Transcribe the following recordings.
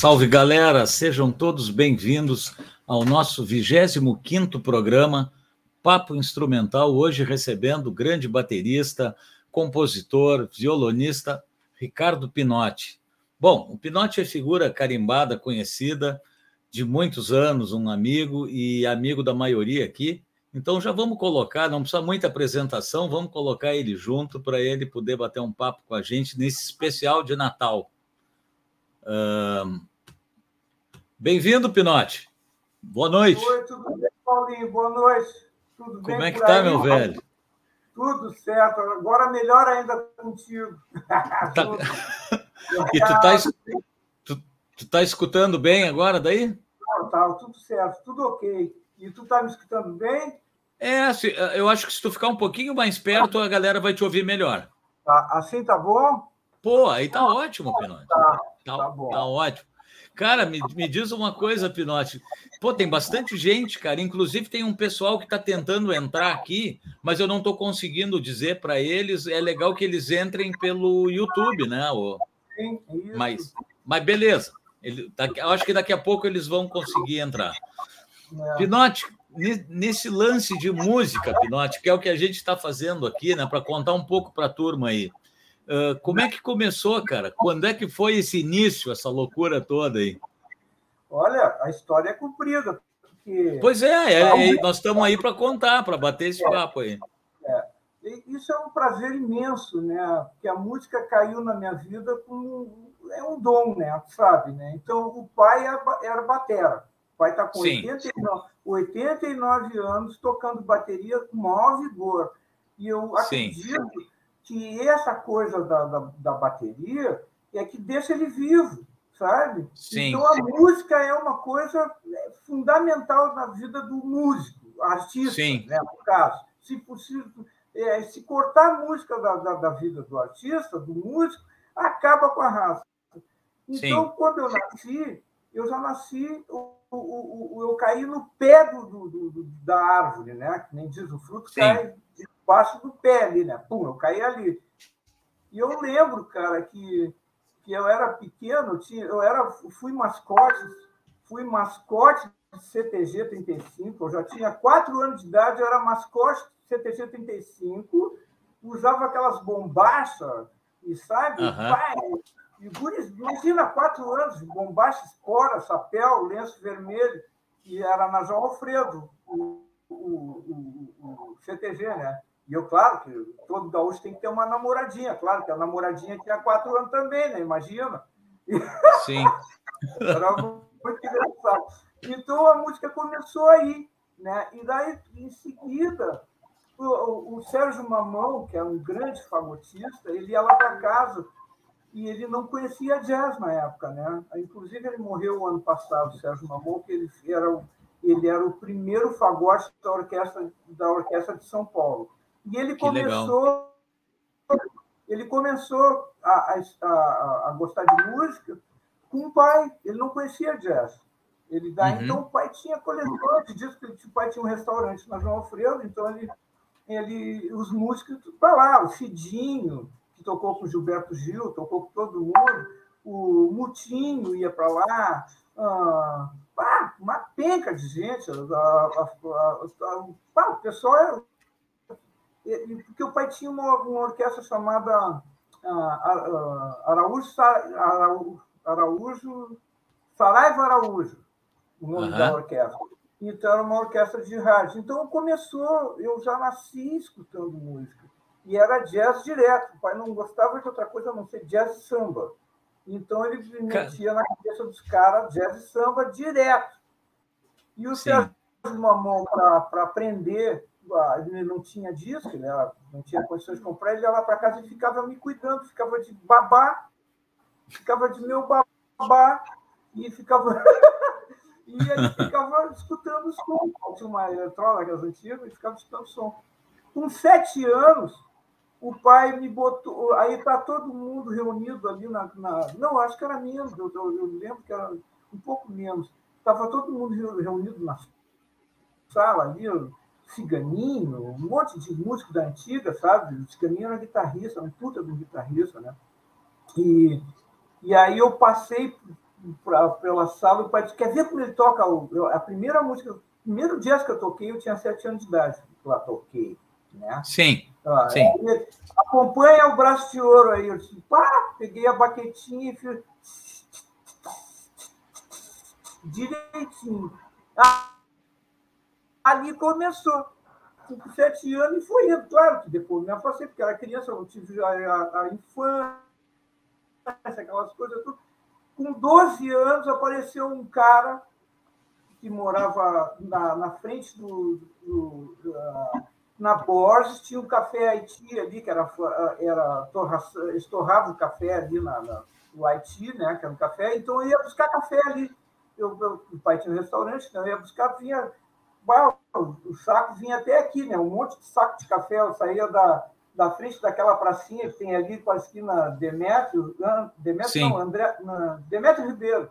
Salve galera, sejam todos bem-vindos ao nosso 25 programa Papo Instrumental. Hoje recebendo o grande baterista, compositor, violonista Ricardo Pinotti. Bom, o Pinotti é figura carimbada, conhecida de muitos anos, um amigo e amigo da maioria aqui. Então já vamos colocar, não precisa muita apresentação, vamos colocar ele junto para ele poder bater um papo com a gente nesse especial de Natal. Bem-vindo, Pinote. Boa noite. Oi, tudo bem, Paulinho? Boa noite. Tudo Como é que tá, meu velho? Tudo certo. Agora melhor ainda contigo. Tá... e tu tá, tu, tu tá escutando bem agora daí? Não, tá, tudo certo, tudo ok. E tu tá me escutando bem? É, eu acho que se tu ficar um pouquinho mais perto, a galera vai te ouvir melhor. Tá, assim tá bom? Pô, aí tá ótimo, Pinote. Tá, tá, tá, bom. Tá ótimo. Cara, me, me diz uma coisa, Pinote. Pô, tem bastante gente, cara. Inclusive, tem um pessoal que está tentando entrar aqui, mas eu não estou conseguindo dizer para eles. É legal que eles entrem pelo YouTube, né? O... Sim, isso. Mas, mas beleza. Ele, daqui, eu acho que daqui a pouco eles vão conseguir entrar. É. Pinote, nesse lance de música, Pinote, que é o que a gente está fazendo aqui, né? Para contar um pouco para a turma aí. Uh, como é que começou, cara? Quando é que foi esse início, essa loucura toda aí? Olha, a história é comprida. Porque... Pois é, é, é nós estamos aí para contar, para bater esse é, papo aí. É. Isso é um prazer imenso, né? Porque a música caiu na minha vida com é um dom, né? Sabe, né? Então o pai era batera. O pai está com 89, 89 anos tocando bateria com maior vigor. E eu acredito Sim que essa coisa da, da, da, bateria é que deixa ele vivo, sabe? Sim, então a sim. música é uma coisa é, fundamental na vida do músico, artista, sim. Né, no caso. Se possível, é, se cortar a música da, da, da, vida do artista, do músico, acaba com a raça. Então, quando eu nasci, eu já nasci, o, o, o, eu caí no pé do, do, do, da árvore, né? Que nem diz o fruto, cai debaixo do pé ali, né? Pum, eu caí ali. E eu lembro, cara, que, que eu era pequeno, tinha, eu era, fui mascote, fui mascote de CTG 35, eu já tinha quatro anos de idade, eu era mascote de CTG 35, usava aquelas bombachas, e sabe? Uhum. Pai, e, imagina, quatro anos, bombacha, espora, chapéu, lenço vermelho, e era na João Alfredo, o, o, o, o CTG, né? E eu, claro, que todo gaúcho tem que ter uma namoradinha, claro, que a namoradinha tinha quatro anos também, né? Imagina. Sim. Era muito engraçado. Então a música começou aí, né? E daí, em seguida, o, o Sérgio Mamão, que é um grande fagotista, ele ia lá para casa e ele não conhecia jazz na época, né? Inclusive, ele morreu ano passado, o Sérgio Mamão, que ele era, ele era o primeiro fagote da orquestra, da orquestra de São Paulo. E ele que começou, legal. ele começou a, a, a, gostar de música com o pai. Ele não conhecia jazz. Ele daí, uhum. então o pai tinha coletor de discos, o pai tinha um restaurante na João Alfredo, então ele, ele os músicos para lá, o Cidinho, que tocou com o Gilberto Gil, tocou com todo mundo, o Mutinho ia para lá, ah, uma penca de gente, a, a, a, o pessoal porque o pai tinha uma, uma orquestra chamada uh, Araújo, Araújo, Araújo, Saraiva Araújo, o nome uhum. da orquestra. Então, era uma orquestra de rádio. Então, começou, eu já nasci escutando música. E era jazz direto. O pai não gostava de outra coisa a não ser jazz e samba. Então, ele metia na cabeça dos caras jazz e samba direto. E o Sérgio Mamão, para aprender ele não tinha disco, né? não tinha condições de comprar, ele ia lá para casa e ficava me cuidando, ficava de babá, ficava de meu babá, e ficava. e ele ficava escutando o som. Tinha uma eletrônica antigas e ficava escutando o som. Com sete anos, o pai me botou. Aí está todo mundo reunido ali na, na. Não, acho que era menos, eu, eu, eu lembro que era um pouco menos. Estava todo mundo reunido na sala ali, Ciganinho, um monte de músico da antiga, sabe? O Ciganinho era guitarrista, um puta de um guitarrista, né? E, e aí eu passei pra, pela sala, o pai disse, quer ver como ele toca? O, a primeira música, o primeiro jazz que eu toquei, eu tinha sete anos de idade. Lá toquei, né? Sim, ah, sim. acompanha o braço de ouro aí. Eu disse, pá, peguei a baquetinha e fiz direitinho. Ali começou. Com sete anos e foi indo. Claro que depois me afastei, porque era criança, eu tive a, a, a infância, aquelas coisas tudo. Com 12 anos apareceu um cara que morava na, na frente do, do uh, na Borges, tinha um café Haiti ali, que era, era torra, estorrava o café ali na, na, no Haiti, né, que era um café, então eu ia buscar café ali eu, eu, o pai tinha um restaurante, então eu ia buscar, vinha, o saco vinha até aqui, né? Um monte de saco de café, eu saía da, da frente daquela pracinha que tem ali com a esquina Demétrio, Demétrio Sim. não, André, Demétrio Ribeiro.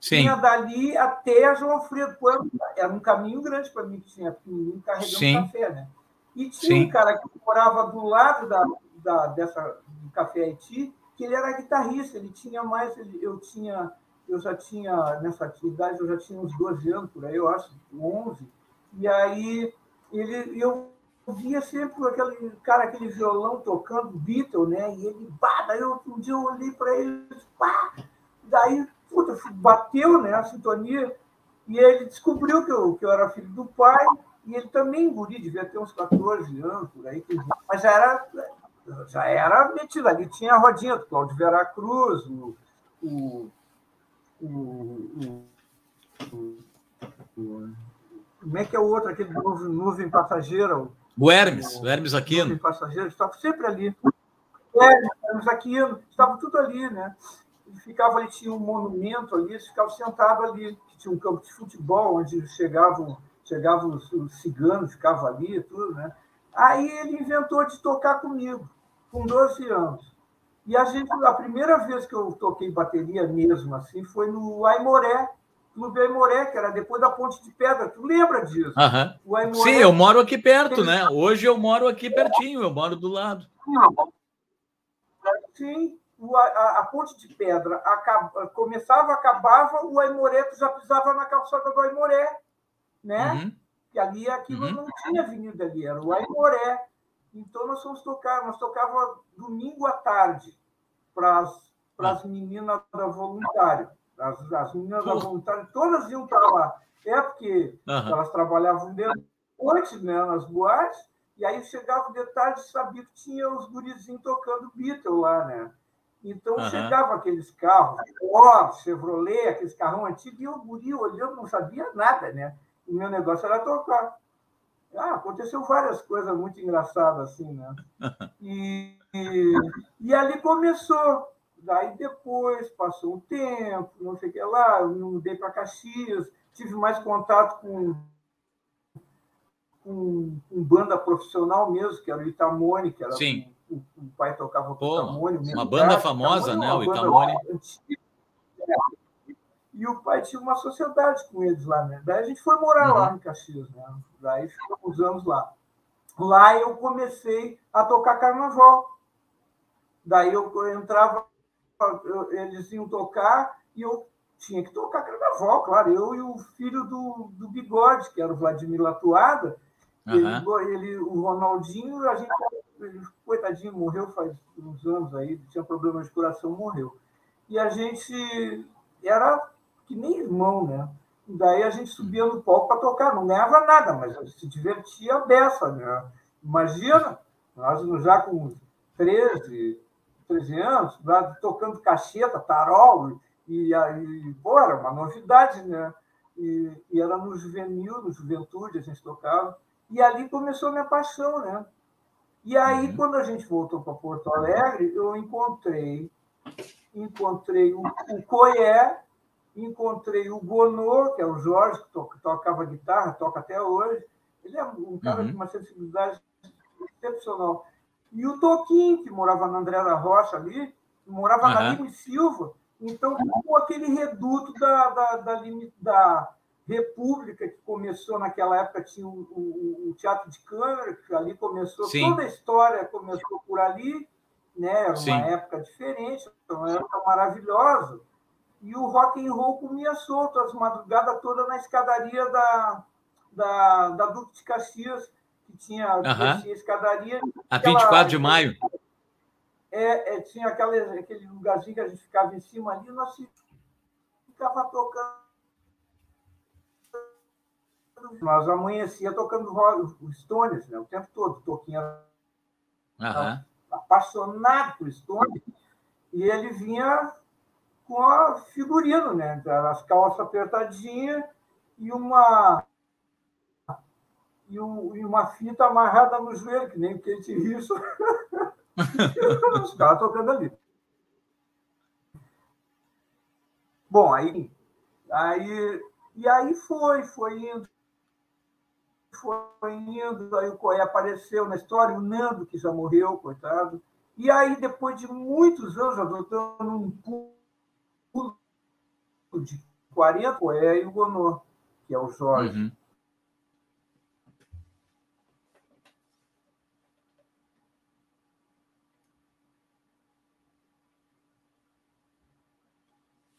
Sim. Vinha dali até João Alfredo Coelho. Era um caminho grande para mim, que tinha pequenininho carregando Sim. café, né? E tinha Sim. um cara que morava do lado da, da, dessa, do Café Haiti, que ele era guitarrista, ele tinha mais, ele, eu tinha eu já tinha, nessa atividade, eu já tinha uns 12 anos, por aí, eu acho, 11, e aí ele, eu via sempre aquele cara, aquele violão tocando Beatle, né? E ele, pá, daí um dia eu olhei para ele, pá, daí, puta, bateu, né, a sintonia, e ele descobriu que eu, que eu era filho do pai, e ele também, guri, devia ter uns 14 anos, por aí, mas já era, já era metido ali, tinha a rodinha do Cláudio Veracruz, o o, o, o, como é que é o outro, aquele nuvem, nuvem passageira? O Hermes, o, Hermes Aquino. Nuvem passageira, estava sempre ali. Hermes, Hermes Aquino, estava tudo ali, né? Ele ficava ali, tinha um monumento ali, eles ficavam sentados ali, que tinha um campo de futebol, onde chegavam, chegavam os, os ciganos, ficavam ali e tudo, né? Aí ele inventou de tocar comigo, com 12 anos. E a gente, a primeira vez que eu toquei bateria mesmo assim foi no Aimoré, Clube Aimoré, que era depois da Ponte de Pedra. Tu lembra disso? Uhum. Aimoré, Sim, eu moro aqui perto, né? Hoje eu moro aqui pertinho, eu moro do lado. Sim, a, a, Ponte de Pedra acaba, começava, acabava, o Aimoré tu já pisava na calçada do Aimoré, né? Uhum. E ali aquilo uhum. não tinha avenida ali, era o Aimoré. Então, nós fomos tocar, nós tocava domingo à tarde para as meninas da voluntária. As, as meninas da voluntária, todas iam para lá. É porque uhum. elas trabalhavam de noite né, nas boates, e aí chegava de tarde e sabia que tinha os gurizinhos tocando Beatle lá, né? Então uhum. chegava aqueles carros, Ford, Chevrolet, aqueles carrão antigos, e o guri olhando, não sabia nada, né? O meu negócio era tocar. Ah, aconteceu várias coisas muito engraçadas assim, né? E, e, e, ali começou. Daí depois passou um tempo, não sei o que lá, eu me mudei para Caxias, tive mais contato com, com, com, banda profissional mesmo, que era o Itamone, que era Sim. O, o pai tocava com o Itamone. Uma banda famosa, Itamone, né? O Itamone. Antiga, e o pai tinha uma sociedade com eles lá, né? Daí a gente foi morar uhum. lá em Caxias, né? Daí ficamos anos lá. Lá eu comecei a tocar carnaval. Daí eu entrava, eles iam tocar e eu tinha que tocar carnaval, claro. Eu e o filho do, do Bigode, que era o Vladimir Latuada, uhum. ele, ele, o Ronaldinho, a gente, ele, coitadinho, morreu faz uns anos aí, tinha problema de coração, morreu. E a gente era que nem irmão, né? Daí a gente subia no palco para tocar, não ganhava nada, mas se divertia beça, né? Imagina, nós já com 13, 13 anos, tocando cacheta, tarol, e aí, pô, era uma novidade, né? E, e era no juvenil, no juventude, a gente tocava. E ali começou a minha paixão, né? E aí, uhum. quando a gente voltou para Porto Alegre, eu encontrei encontrei o, o Coé, encontrei o Gonô, que é o Jorge, que, to tocava guitarra, toca até hoje. Ele é um cara uhum. com uma sensibilidade excepcional. E o Toquinho, que morava na André da Rocha ali, morava uhum. na Lima e Silva. Então, com aquele reduto da, da, da, da, República, que começou naquela época, tinha o, o, o Teatro de Câmara, que ali começou, Sim. toda a história começou por ali, né? era uma Sim. época diferente, uma época maravilhosa. e o rock and roll comia solto as madrugadas todas na escadaria da, da, da Duque de Caxias, que tinha, Aham. tinha escadaria. A aquela- 24 de maio. É, é, tinha aquele, aquele lugarzinho que a gente ficava em cima ali, nós ficava tocando. Nós amanhecia tocando Stones, né, o tempo todo. Toquinha Aham. apaixonado por Stones, e ele vinha com a figurino, né? As calças apertadinhas e uma e, um- e uma fita amarrada no joelho, que nem o Kate Richard. Os caras tocando ali. Bom, aí, aí e aí foi, foi indo, foi indo, aí o Coé apareceu na história, o Nando, que já morreu, coitado. E aí, depois de muitos anos, adotando um pulo de 40, Coé e o Gonô, que é o Jorge. Uhum.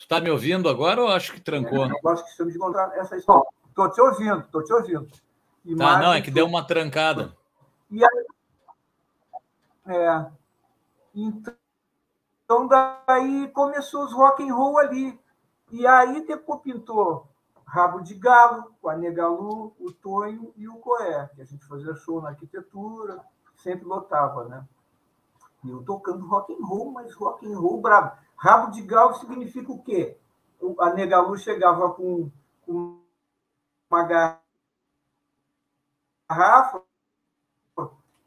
Tu tá me ouvindo agora ou acho que trancou? Eu gosto que estamos contar essa história. Estou te ouvindo, estou te ouvindo. Tá, Imagem, não, é que deu uma trancada. E aí, é, então, daí começou os rock and roll ali. E aí depois pintou Rabo de Galo, com a Negalu, o Tonho e o Coé, que a gente fazia show na arquitetura, sempre lotava, né? Eu tocando rock and roll, mas rock and roll bravo. Rabo de Galo significa o quê? A Negalu chegava com, com uma garrafa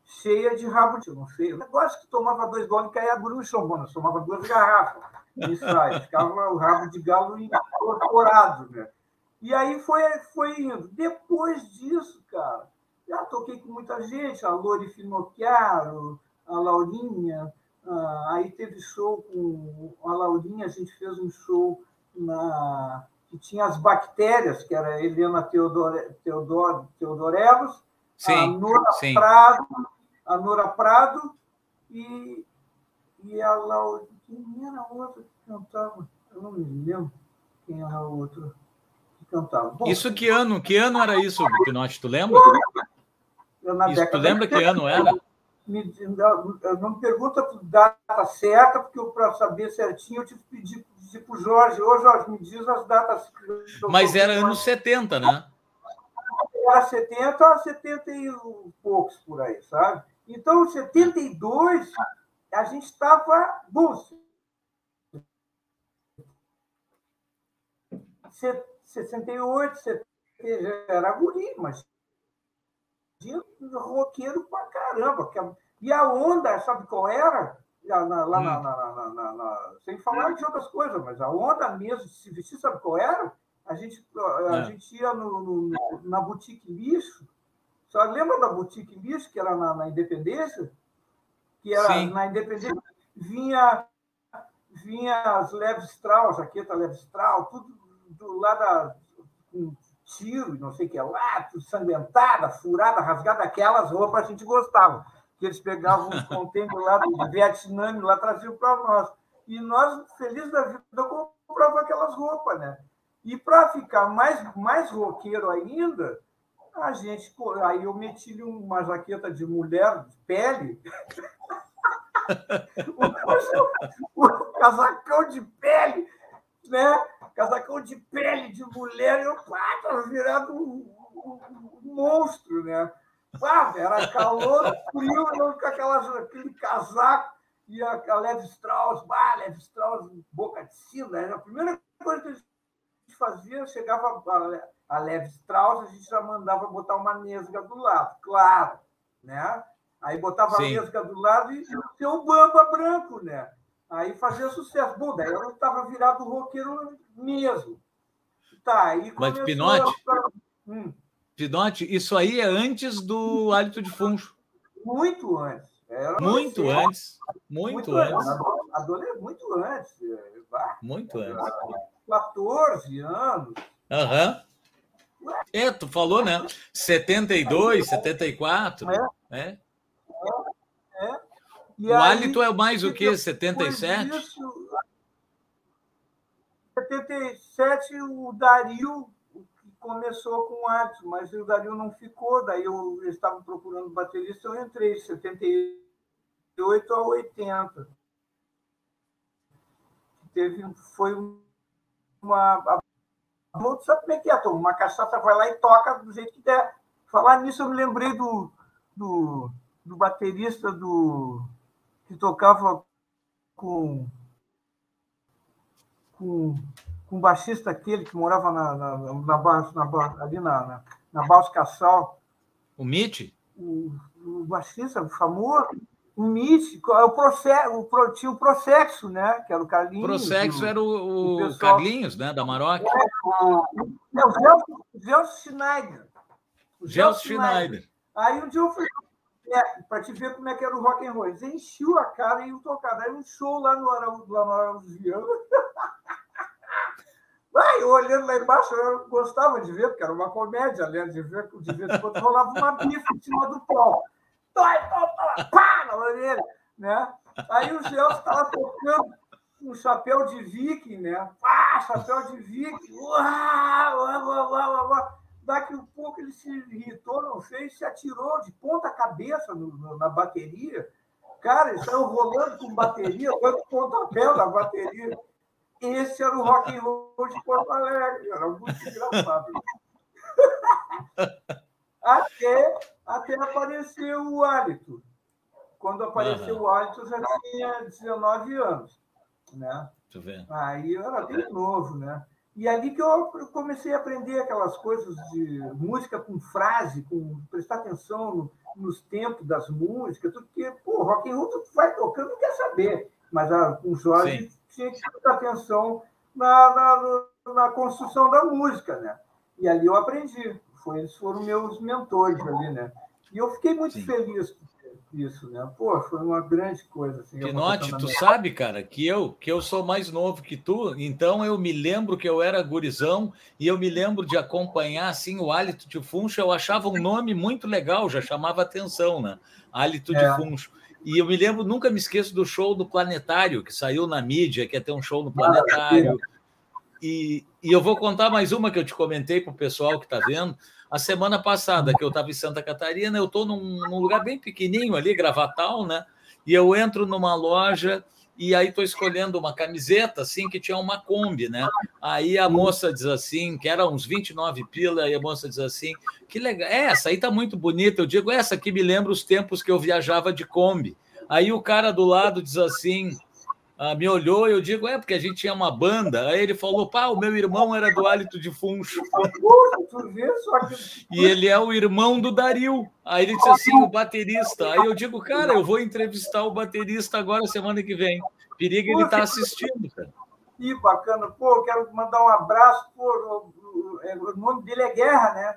cheia de rabo de não sei. O negócio que tomava dois goles caía no chão, mano. Tomava duas garrafas. Isso aí, ficava o rabo de galo incorporado, né? E aí foi, foi indo. Depois disso, cara, já toquei com muita gente, a Lori Finocchiaro, a Laurinha, ah, aí teve show com a Laurinha, a gente fez um show na que tinha as bactérias, que era a Helena Teodore, Teodoro, Teodorelos, a Nora sim. Prado, a Nora Prado e, e a Laura. Quem era a outra que cantava? Eu não me lembro quem era a outra que cantava. Bom, Isso que ano? Que ano era isso, Pinote? Tu lembra? Isso, tu lembra que ano era? Me, não, não me pergunta a data certa, porque para saber certinho eu tive que pedir, pedir para o Jorge. Ô, Jorge, me diz as datas. Mas era anos 70, né? Era 70 a 70 e poucos por aí, sabe? Então, em 72, a gente estava. Bom, se- 68, 70, já era guri, mas tinha roqueiro pra caramba. E a onda, sabe qual era? Lá, na, lá Hum. na- na- na- na- sem falar de outras coisas, mas a onda mesmo de se vestir, sabe qual era? A gente, a É. gente ia no, no- na boutique lixo. Só lembra da boutique lixo, que era na, na Independência? Que era Sim. na Independência, vinha, vinha as Levi Strauss, jaqueta Levi Strauss, tudo do lado da, com tiro, não sei o que lá, tudo sanguentada, furada, rasgada, aquelas roupas a gente gostava. Que eles pegavam os contêineres lá do Vietnã e lá traziam para nós. E nós, felizes da vida, comprava aquelas roupas, né? E para ficar mais, mais roqueiro ainda, a gente. Aí eu meti uma jaqueta de mulher de pele. o, o casacão de pele, né? Casacão de pele de mulher, eu pá, tava virado um, um- um monstro, né? Pá, era calor, frio, eu com aquelas, aquele casaco e a, a Levi Strauss, bah, Levi Strauss, boca de sino, né? A primeira coisa que a gente fazia, chegava a, a Levi Strauss, a gente já mandava botar uma nesga do lado, claro, né? Aí botava Sim. a nesga do lado e tinha o bamba branco, né? Aí fazia sucesso. Bom, daí eu estava virado roqueiro mesmo. Tá, aí Mas, Pinote? a- Hum, Pinote, isso aí é antes do hálito de funcho. muito antes. Era Muito adolescente, antes. Muito antes. Adolescente, muito antes. Muito antes. 14 anos. Aham. É, tu falou, né? 72, 74. É. E O aí, hálito é mais o quê? depois 77? disso, 77, o Dario começou com o Adson, mas o Dario não ficou, daí eu, eles estavam procurando baterista, eu entrei de 78 a 80. Teve, foi uma. Sabe como é que é, Tom? Uma cachaça vai lá e toca do jeito que der. Falar nisso, eu me lembrei do, do, do baterista do, que tocava com, com, com o baixista aquele que morava na, na, na, na, na ali na, na, na Baus Cassal. O Mitch? O, o baixista famoso, o Mitch, é o, proce, o, tinha o Prosexo, né? Que era o Carlinhos. Prosexo era o, o, o Carlinhos, né? Da Maroc. É, é, o Gelson Schneider. Gelson Schneider. Aí um dia eu fui é, para te ver como é que era o rock and roll. Eles enchiam a cara e iam tocar. Daí um show lá no Araújo, lá no Araújo Viana. Vai, eu olhando lá embaixo, eu gostava de ver, porque era uma comédia, né? De ver de vez em quando rolava uma bifa em cima do pau. Dói, pá, na orelha, né? Aí o Gelson estava tocando um chapéu de viking, né? Pá, chapéu de viking. Uau, uau, uau, uau, uau. Daqui a um pouco ele se irritou, não fez, se atirou de ponta cabeça no, no, na bateria. Cara, ele saiu rolando com bateria, dando pontapé na bateria. Esse era o rock and roll de Porto Alegre. Era muito engraçado. até, até apareceu o hálito. Quando apareceu uhum. o hálito, eu já tinha 19 anos. Né? Aí eu era bem novo, né? E ali que eu comecei a aprender aquelas coisas de música com frase, com prestar atenção no, nos tempos das músicas, porque, pô, rock and roll tu vai tocando, não quer saber. Mas a, com o Jorge Sim. tinha que prestar atenção na, na, na, construção da música, né? E ali eu aprendi. Foi, eles foram meus mentores ali, né? E eu fiquei muito Sim. feliz isso, né? Pô, foi uma grande coisa. Assim, Pinote, tu minha... sabe, cara, que eu, que eu sou mais novo que tu, então eu me lembro que eu era gurizão e eu me lembro de acompanhar, assim, o Hálito de Funcho, eu achava um nome muito legal, já chamava atenção, né? Hálito é. de Funcho. E eu me lembro, nunca me esqueço do show do Planetário, que saiu na mídia, que ia ter um show no Planetário. E, e eu vou contar mais uma que eu te comentei para o pessoal que está vendo. A semana passada, que eu estava em Santa Catarina, eu estou num, num, lugar bem pequenininho ali, Gravatal, né? E eu entro numa loja e aí estou escolhendo uma camiseta, assim, que tinha uma Kombi, né? Aí a moça diz assim, que era uns 29 pila, e a moça diz assim, que legal, essa aí tá muito bonita. Eu digo, essa aqui me lembra os tempos que eu viajava de Kombi. Aí o cara do lado diz assim, ah, me olhou e eu digo, é, porque a gente tinha uma banda. Aí ele falou, pá, o meu irmão era do hálito de funcho. e ele é o irmão do Dario. Aí ele disse assim, o baterista. Aí eu digo, cara, eu vou entrevistar o baterista agora, semana que vem. Periga ele tá assistindo, cara. Que bacana. Pô, eu quero mandar um abraço. Pô, o, o nome dele é Guerra, né?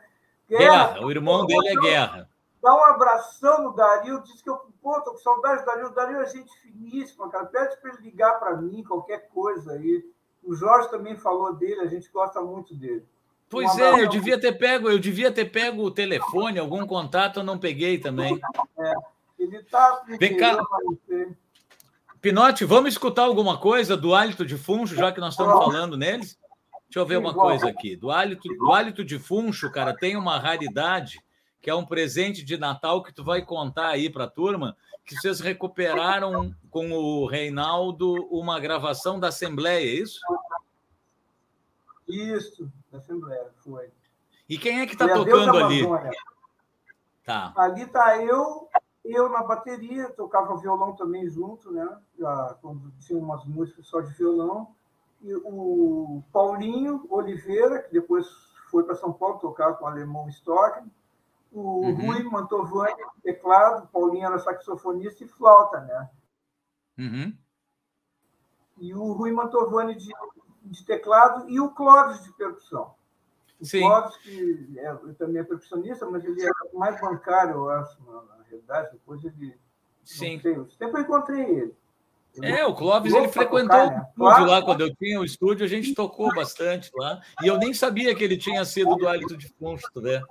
Guerra, Guerra o irmão dele é Guerra. Dá um abração no Dario, diz que eu pô, tô com saudade do Dario. O Dario é gente finíssima, cara. Pede para ele ligar para mim, qualquer coisa aí. O Jorge também falou dele, a gente gosta muito dele. Pois um é, eu devia ter pego, eu devia ter pego o telefone, algum contato, eu não peguei também. É, ele tá Vem cá. Pinote, vamos escutar alguma coisa do hálito de funcho, já que nós estamos falando neles? Deixa eu ver uma coisa aqui. Do hálito, do hálito de funcho, cara, tem uma raridade que é um presente de Natal que tu vai contar aí para a turma, que vocês recuperaram com o Reinaldo uma gravação da Assembleia, é isso? Isso, da Assembleia, foi. E quem é que está tocando ali? Tá. Ali está eu, eu na bateria, tocava violão também junto, né? Já, quando tinha umas músicas só de violão. E o Paulinho Oliveira, que depois foi para São Paulo tocar com o alemão Stock, o uhum. Rui Mantovani, teclado, Paulinho era saxofonista e flauta, né? Uhum. E o Rui Mantovani de, de teclado e o Clóvis de percussão. O Sim. Clóvis, que é, também é percussionista, mas ele é mais bancário, eu acho, na, realidade. Depois ele. Sim. Sei, tempo eu encontrei ele. é, o Clóvis ele frequentou tocar, né? o estúdio lá quando eu tinha o estúdio, a gente tocou bastante lá. E eu nem sabia que ele tinha sido do Hálito de tu vê?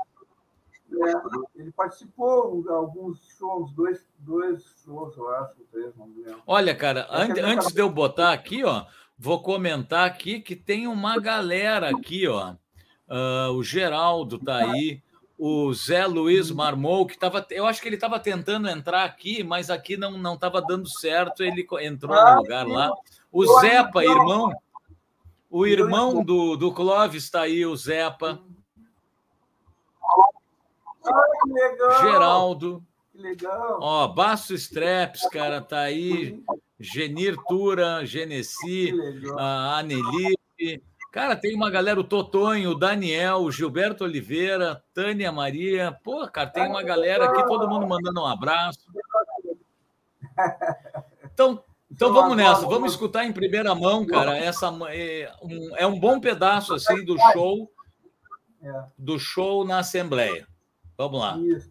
É, ele participou de alguns shows, dois, dois shows, eu acho, três, não lembro. Olha, cara, an antes de eu botar aqui, ó, vou comentar aqui que tem uma galera aqui, ó. Uh, o Geraldo tá aí, o Zé Luiz Marmou, que estava. Eu acho que ele estava tentando entrar aqui, mas aqui não não estava dando certo. Ele entrou no lugar lá. O Zepa, irmão. O irmão do, do Clóvis está aí, o Zepa. Legal. Geraldo. Que legal. Ó, Baço Streps, cara, tá aí. Genir Tura, Genesi, a Anelipe. Cara, tem uma galera, o Totonho, o Daniel, o Gilberto Oliveira, Tânia Maria. Pô, cara, tem uma galera aqui, todo mundo mandando um abraço. Então, então vamos nessa, vamos escutar em primeira mão, cara. Essa é um, é um bom pedaço assim do show, do show na Assembleia. Vamos lá. Isso.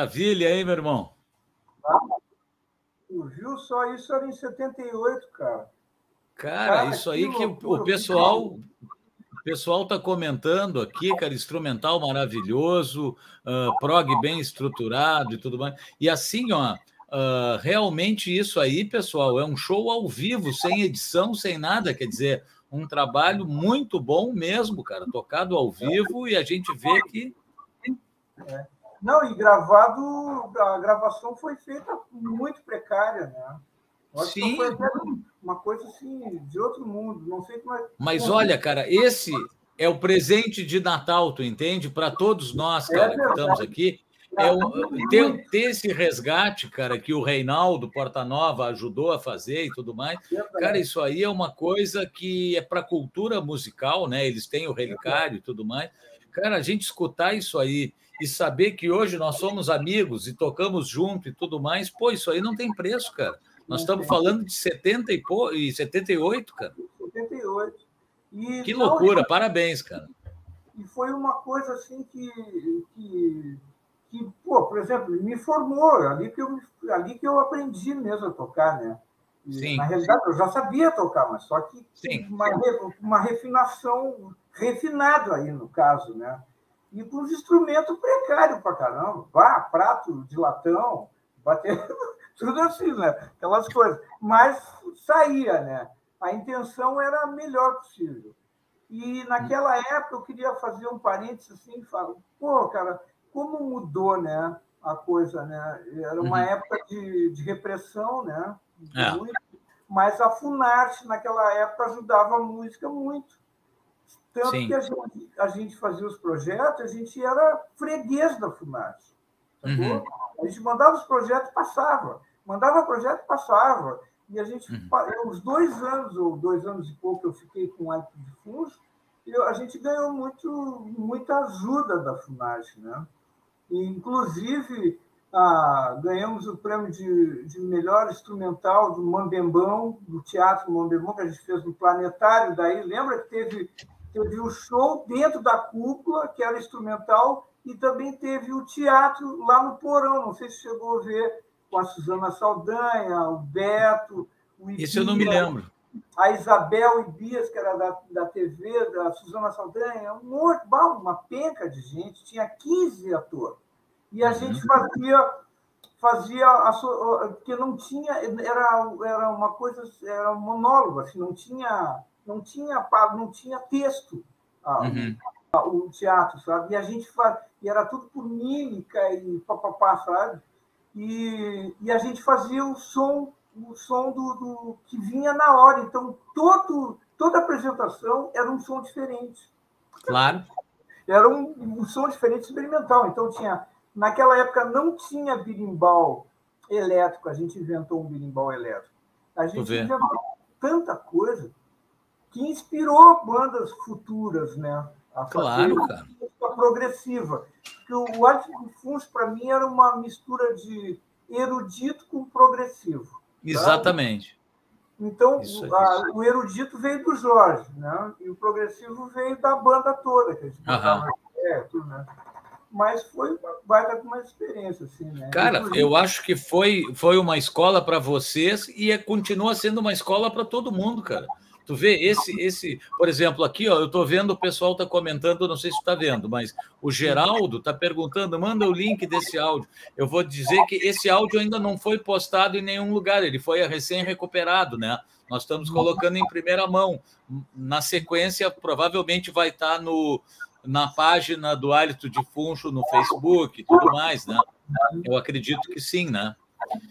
Maravilha, hein, meu irmão? Ah, viu só isso era em 78, cara. Cara, cara isso aí que, que o pessoal o pessoal está comentando aqui, cara, instrumental maravilhoso, uh, prog bem estruturado e tudo mais. E assim, ó, uh, realmente isso aí, pessoal, é um show ao vivo, sem edição, sem nada, quer dizer, um trabalho muito bom mesmo, cara, tocado ao vivo e a gente vê que. É. Não, e gravado, a gravação foi feita muito precária, né? Acho Sim. Foi uma coisa assim de outro mundo, não sei como é. Mas olha, cara, esse é o presente de Natal, tu entende? Para todos nós, é cara, é que estamos aqui. É um, ter, ter, esse resgate, cara, que o Reinaldo Portanova ajudou a fazer e tudo mais. Cara, isso aí é uma coisa que é para a cultura musical, né? Eles têm o relicário e tudo mais. Cara, a gente escutar isso aí e saber que hoje nós somos amigos e tocamos junto e tudo mais, pô, isso aí não tem preço, cara. Nós estamos falando de 70 e, pô, e 78, cara. 78. E, que loucura, parabéns, cara. E foi uma coisa assim que, que, que, pô, por exemplo, me formou, ali que, eu, ali que eu aprendi mesmo a tocar, né? E, Sim. Na realidade, eu já sabia tocar, mas só que Sim. Uma, uma refinação, refinado aí no caso, né? E com os instrumentos precários para caramba. Vá, prato de latão, bater tudo assim, né? Aquelas coisas. Mas saía, né? A intenção era a melhor possível. E naquela época eu queria fazer um parênteses assim, falar, pô, cara, como mudou, né? A coisa, né? Era uma uhum. época de, de repressão, né? É. mas a Funarte, naquela época, ajudava a música muito. Tanto Sim. que a gente, a gente fazia os projetos, a gente era freguês da Funarte. Uhum. A gente mandava os projetos e passava. Mandava projeto, passava. E a gente, uhum. os dois anos, ou dois anos e pouco, eu fiquei com o hábito de FUNS, e a gente ganhou muito, muita ajuda da FUNAG. Né? E, inclusive, ah, ganhamos o prêmio de, de melhor instrumental do Mambembão, do Teatro Mambembão, que a gente fez no Planetário. Daí, lembra que teve, teve o show dentro da cúpula, que era instrumental, e também teve o teatro lá no Porão. Não sei se chegou a ver com a Suzana Saldanha, o Beto, o Ibia, Isso eu não me lembro. A Isabel Ibias, que era da, da TV, da Suzana Saldanha, um uma penca de gente, tinha 15 atores. E a uhum. gente fazia fazia a, porque não tinha era era uma coisa era um monólogo assim não tinha não tinha não tinha texto uhum. o, o, teatro sabe e a gente faz, e era tudo por mímica e papapá sabe e, e a gente fazia o som o som do, do, que vinha na hora. Então, todo, toda apresentação era um som diferente. Claro. Era um, um som diferente experimental. Então, tinha naquela época não tinha birimbau elétrico, a gente inventou um birimbau elétrico. A gente inventou tanta coisa que inspirou bandas futuras, né? A claro, cara. progressiva. Porque o Arte Funs, para mim, era uma mistura de erudito com progressivo. Exatamente. Tá? Então, isso, a, isso. o erudito veio do Jorge, né? E o progressivo veio da banda toda, que a gente perto, né? Mas foi uma baita uma experiência, assim, né? Cara, Inclusive, eu acho que foi, foi uma escola para vocês e é, continua sendo uma escola para todo mundo, cara. Tu vê esse, esse, por exemplo, aqui, ó, eu estou vendo o pessoal está comentando, não sei se está vendo, mas o Geraldo está perguntando, manda o link desse áudio. Eu vou dizer que esse áudio ainda não foi postado em nenhum lugar, ele foi recém recuperado, né? Nós estamos colocando em primeira mão. Na sequência, provavelmente vai estar tá no, na página do Hálito de Funcho no Facebook e tudo mais, né? Eu acredito que sim, né?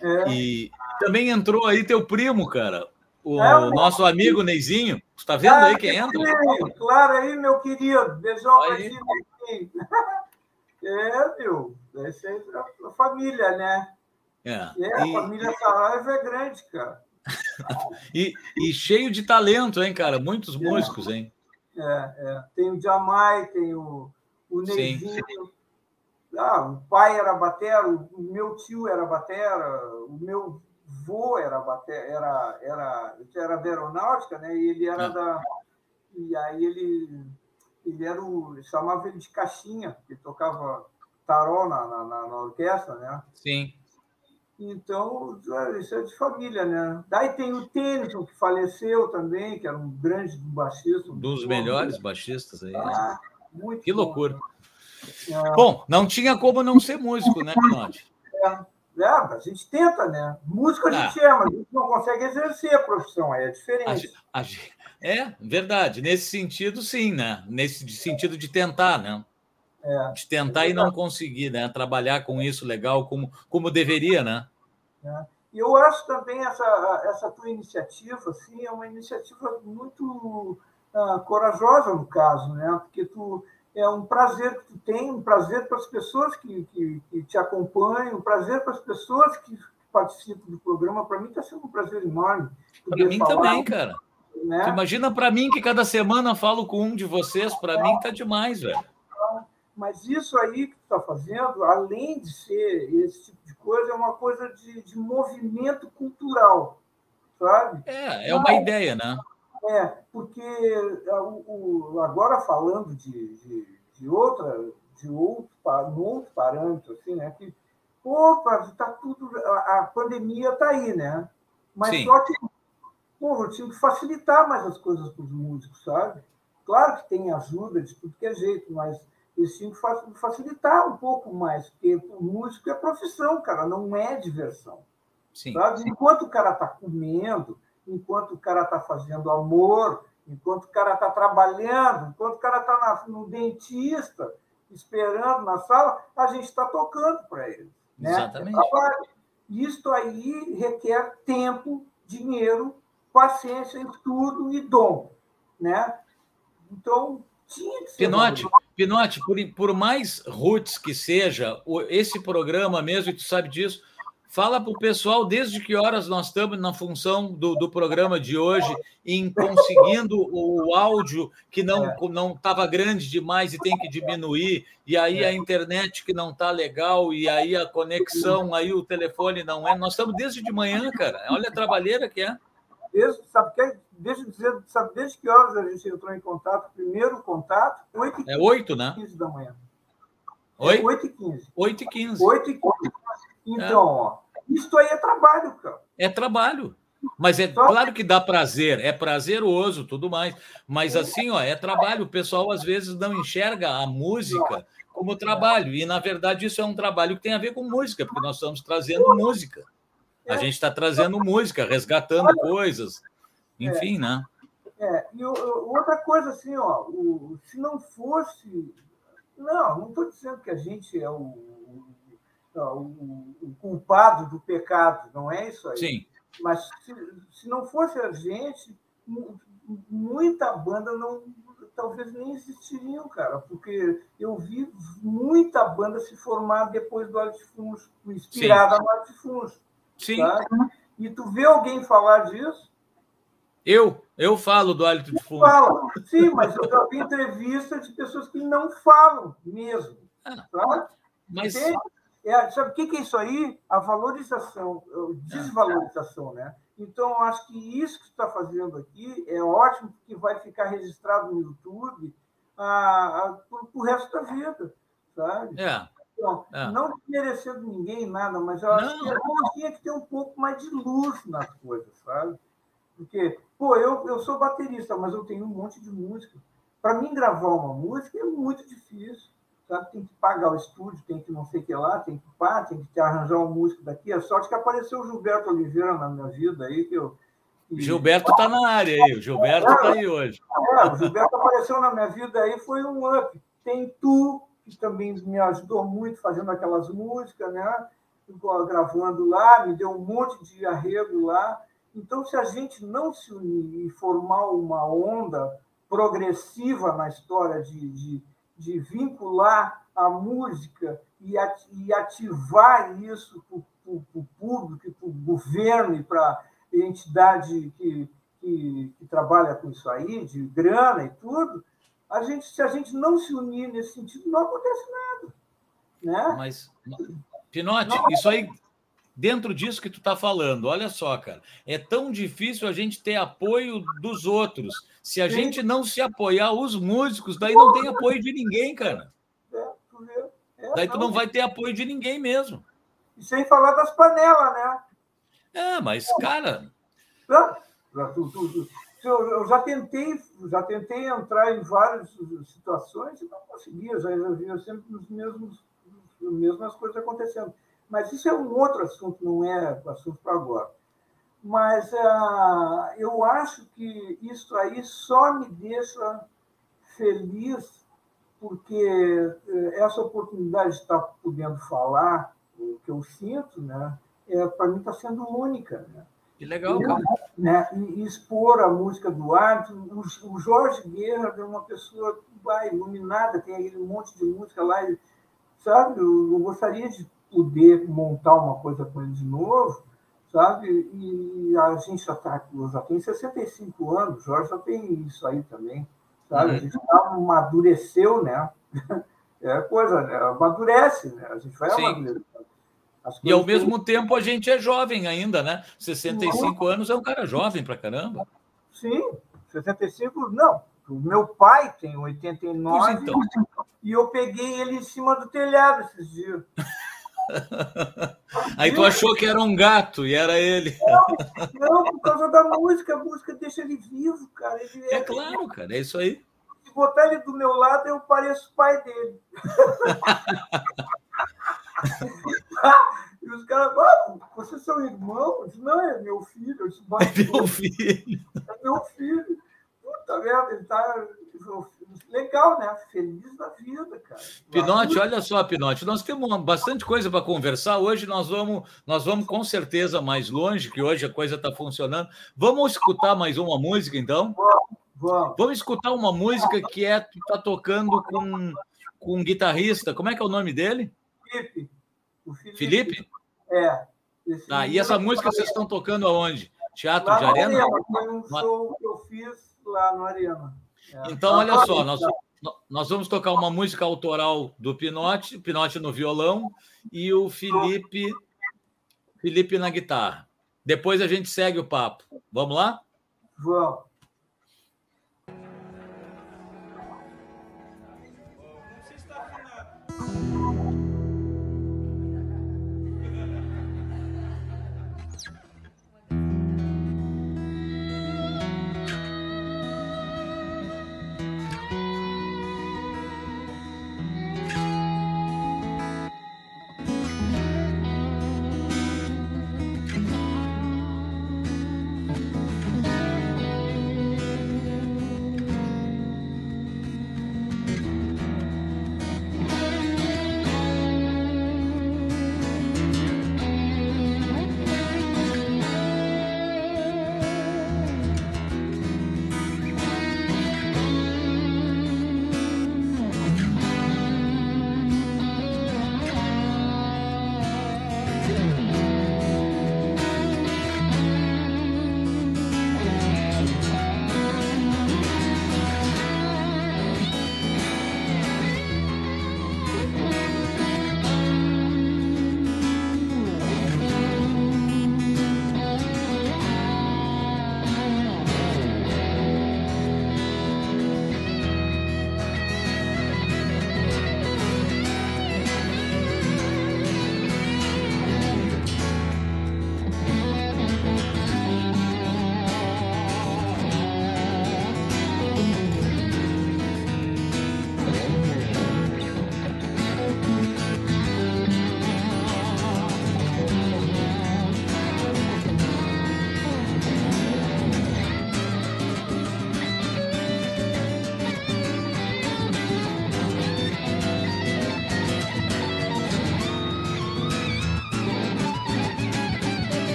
É. E também entrou aí teu primo, cara, o é, nosso amigo Neizinho. Está vendo aí quem entra? Claro, aí, meu querido. Beijão para ti, Neizinho. É, meu. Essa é a família, né? É, é e, a família Saraiva é grande, cara. e, e, cheio de talento, hein, cara? Muitos músicos, hein? É, é. Tem o Jamai, tem o, o Neizinho. Sim. Ah, o pai era batera, o meu tio era batera, o meu vô era, era, era, era da aeronáutica, né? E ele era é. da. E aí ele, ele era o. chamava ele de caixinha, ele tocava tarol na, na, na, orquestra, né? Sim. Então, isso é de família, né? Daí tem o Tennyson, que faleceu também, que era um grande baixista. Um dos melhores baixistas aí. Ah, muito que bom. loucura. É. Bom, não tinha como não ser músico, né, Pinote? É. É, a gente tenta, né? Músico a ah. gente é, mas a gente não consegue exercer a profissão, é diferente. A, a, é, verdade. Nesse sentido, sim, né? Nesse sentido de tentar, né? É, de tentar é e não conseguir, né? Trabalhar com isso legal como, como deveria, né? É. E eu acho também essa, essa tua iniciativa, assim, é uma iniciativa muito uh, corajosa no caso, né? Porque tu é um prazer que tu tem, um prazer para as pessoas que, que, que, te acompanham, um prazer para as pessoas que participam do programa. Para mim está sendo um prazer enorme. Para mim falar, também, cara. Né? Imagina para mim que cada semana falo com um de vocês, para é. mim está demais, velho. Mas isso aí que tu está fazendo, além de ser esse tipo de coisa, é uma coisa de, de movimento cultural, sabe? É, é uma ideia, né? É, porque é, o, o, agora falando de, de, de, outra, de outro, um outro parâmetro, assim, né? Que, opa, tá tudo. A, a pandemia está aí, né? Mas Sim. só que, pô, eu tinha que facilitar mais as coisas para os músicos, sabe? Claro que tem ajuda de tudo que é jeito, mas eles tinham que facilitar um pouco mais, porque o músico é profissão, cara, não é diversão. Sim, sabe? Sim. Enquanto o cara está comendo, enquanto o cara está fazendo amor, enquanto o cara está trabalhando, enquanto o cara está no dentista, esperando na sala, a gente está tocando para ele. Né? Exatamente. É Isto aí requer tempo, dinheiro, paciência, estudo e dom. Né? Então, tinha que ser. Pinote, Pinote por, por mais roots que seja, esse programa mesmo, e tu sabe disso, Fala para o pessoal desde que horas nós estamos na função do, do programa de hoje, em conseguindo o áudio que não é. não estava grande demais e tem que diminuir, e aí a é. internet que não está legal, e aí a conexão, aí o telefone não é. Nós estamos desde de manhã, cara. Olha a trabalheira que é. Desde, sabe, que, deixa eu dizer, sabe desde que horas a gente entrou em contato? Primeiro contato, 8 h É 8, né? 15 da manhã. Oi? É 8 h 15. 8 h 15. 8 h 15. Então, é. ó, isso aí é trabalho, cara. É trabalho. Mas é Só... claro que dá prazer, é prazeroso, tudo mais. Mas assim, ó, é trabalho. O pessoal às vezes não enxerga a música como trabalho. E na verdade isso é um trabalho que tem a ver com música, porque nós estamos trazendo música. A gente está trazendo música, resgatando coisas, enfim, né? É, e outra coisa assim, ó, o, se não fosse. Não, não estou dizendo que a gente é o o, o, culpado do pecado, não é isso aí? Sim. Mas se, se não fosse a gente, muita banda não talvez nem existiriam, cara, porque eu vi muita banda se formar depois do Arte Funs, inspirada no Arte Funs. Sim. Tá? E tu vê alguém falar disso? Eu, eu falo do hálito de fundo. Fala. Sim, mas eu já vi entrevistas de pessoas que não falam mesmo. Ah, tá? Mas, é, sabe o que é isso aí? A valorização, a desvalorização, né? Então, acho que isso que você está fazendo aqui é ótimo, porque vai ficar registrado no YouTube a, o resto da vida, sabe? É. Então, é. Não merecendo ninguém nada, mas eu acho não. que tinha que ter um pouco mais de luz nas coisas, sabe? Porque, pô, eu, eu sou baterista, mas eu tenho um monte de música. Para mim, gravar uma música é muito difícil Tem que pagar o estúdio, tem que não sei o que lá, tem que pá, tem que arranjar um músico daqui. A sorte que apareceu o Gilberto Oliveira na minha vida aí, que eu. Gilberto está na área aí, o Gilberto está é, aí hoje. É, o Gilberto apareceu na minha vida aí, foi um up. Tem tu, que também me ajudou muito fazendo aquelas músicas, né? Gravando lá, me deu um monte de arrego lá. Então, se a gente não se unir e formar uma onda progressiva na história de, de de vincular a música e ativar isso para o público, para o governo e para a entidade que, que, que, trabalha com isso aí, de grana e tudo, a gente, se a gente não se unir nesse sentido, não acontece nada. Né? Mas, Pinote, isso aí dentro disso que tu está falando, olha só, cara, é tão difícil a gente ter apoio dos outros. Se a gente não se apoiar, os músicos, daí não tem apoio de ninguém, cara. É, tu vê. É, Daí tu não vai ter apoio de ninguém mesmo. E sem falar das panelas, né? É, mas, cara. Eu já tentei, já tentei entrar em várias situações e não conseguia, já via sempre os mesmos, as mesmas coisas acontecendo. Mas isso é um outro assunto, não é assunto para agora. Mas uh, eu acho que isso aí só me deixa feliz, porque eh, essa oportunidade de estar podendo falar o que eu sinto, né, é, para mim está sendo única. Né? Que legal, cara. Né, e, expor a música do arte. O, Jorge Guerra é uma pessoa vai, iluminada, tem aquele monte de música lá, e, sabe? Eu, eu gostaria de poder montar uma coisa com ele de novo, sabe? E a gente já está, já tem 65 anos, o Jorge já tem isso aí também, sabe? Uhum. A gente já amadureceu, né? É coisa, né? amadurece, né? A gente vai Sim. amadurecendo. E ao mesmo que... tempo a gente é jovem ainda, né? 65 anos é um cara jovem pra caramba. Sim, 65, não. O meu pai tem 89 então. e eu peguei ele em cima do telhado esses dias. Aí tu achou que era um gato e era ele. Não, não por causa da música. A música deixa ele vivo, cara. Ele é, é claro, cara. É isso aí. Se botar ele do meu lado, eu pareço pai dele. e os caras, ah, vocês são irmãos? Não, é meu filho. Disse, é meu filho. É meu filho. Puta merda, ele tá legal, né? Feliz da vida, cara. Pinote, olha só, Pinote, nós temos bastante coisa para conversar. Hoje nós vamos, nós vamos com certeza mais longe, que hoje a coisa está funcionando. Vamos escutar mais uma música, então? Vamos. Vamos, vamos escutar uma música que é tá tocando com, com um guitarrista. Como é que é o nome dele? Felipe. Felipe? Felipe? É. Tá, e essa música vocês estão tocando aonde? Teatro lá de Arena? Foi um show que eu fiz lá no Arena. É. Então, olha só, nós, nós vamos tocar uma música autoral do Pinote, Pinote no violão e o Felipe, Felipe na guitarra. Depois a gente segue o papo. Vamos lá? Vamos.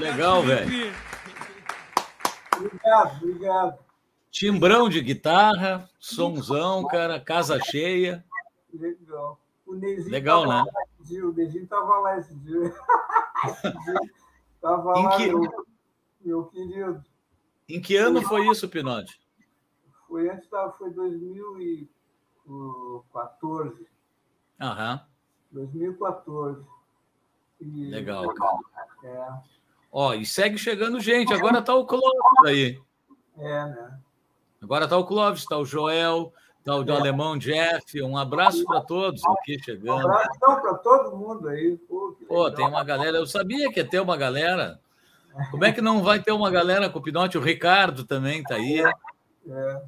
Legal, velho. Obrigado, obrigado. Timbrão de guitarra, somzão, cara, casa cheia. Legal. O Neizinho Legal, né? Dia, o Neizinho estava lá esse dia. Estava lá, que... meu, meu querido. Em que ano foi isso, Pinote? Foi antes da. Foi 2014. Aham. 2014. E, Legal, cara. É. Ó, e segue chegando gente. Agora tá o Clóvis aí. É, né? Agora tá o Clóvis, tá o Joel, tá o do é. Alemão Jeff. Um abraço para todos aqui chegando. Um abraço para todo mundo aí. Pô, Pô, tem uma galera. Eu sabia que ia ter uma galera. Como é que não vai ter uma galera com o Pinote? O Ricardo também tá aí. É.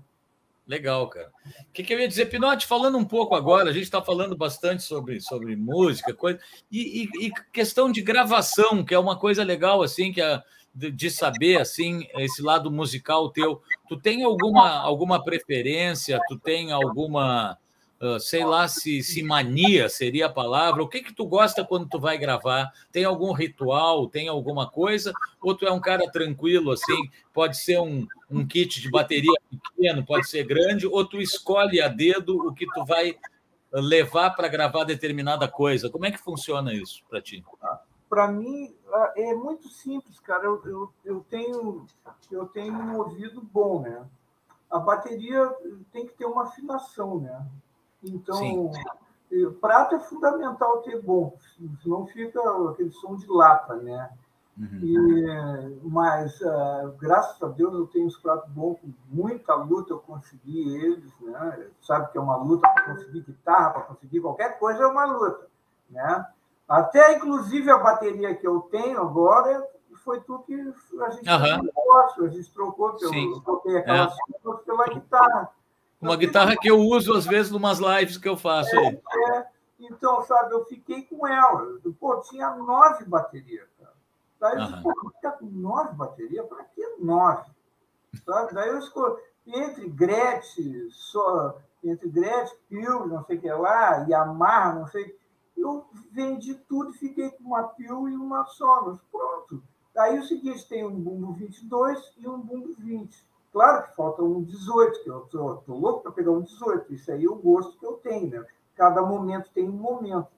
Legal, cara. O que, que eu ia dizer, Pinote, falando um pouco agora, a gente está falando bastante sobre, sobre música, coisa, e, e, e, questão de gravação, que é uma coisa legal, assim, que é de, de saber, assim, esse lado musical teu. Tu tem alguma, alguma preferência? Tu tem alguma uh, sei lá se, se mania seria a palavra. O que que tu gosta quando tu vai gravar? Tem algum ritual? Tem alguma coisa? Ou tu é um cara tranquilo assim? Pode ser um, um kit de bateria pequeno, pode ser grande, ou tu escolhe a dedo o que tu vai levar para gravar determinada coisa. Como é que funciona isso para ti? Para mim é muito simples, cara. Eu, eu, eu, tenho eu tenho um ouvido bom, né? A bateria tem que ter uma afinação, né? Então, prato é fundamental ter bom, senão fica aquele som de lata, né? Uhum. E, mas, uh, graças a Deus, eu tenho os pratos bons, com muita luta eu consegui eles, né? Sabe que é uma luta para conseguir guitarra, para conseguir qualquer coisa é uma luta, né? Até, inclusive, a bateria que eu tenho agora foi tu que a gente uhum. negócio, a gente trocou, eu, eu troquei aquela é. pela guitarra. Uma guitarra que eu uso, às vezes, em umas lives que eu faço aí. É, então, sabe, eu fiquei com ela. Pô, tinha nove baterias, cara. Daí eu disse, pô, ficar com nove baterias? Para que nove? Sabe? Daí eu escolhi entre Gretchen, só, entre Gretchen, Pil, não sei o que lá, Yamaha, não sei. Eu vendi tudo e fiquei com uma Pil e uma Sonos. Pronto. Daí o seguinte, tem um bumbo 22 e um bumbo 20. Claro que falta um 18, que eu tô, tô louco para pegar um 18. Isso aí é o gosto que eu tenho, né? Cada momento tem um momento.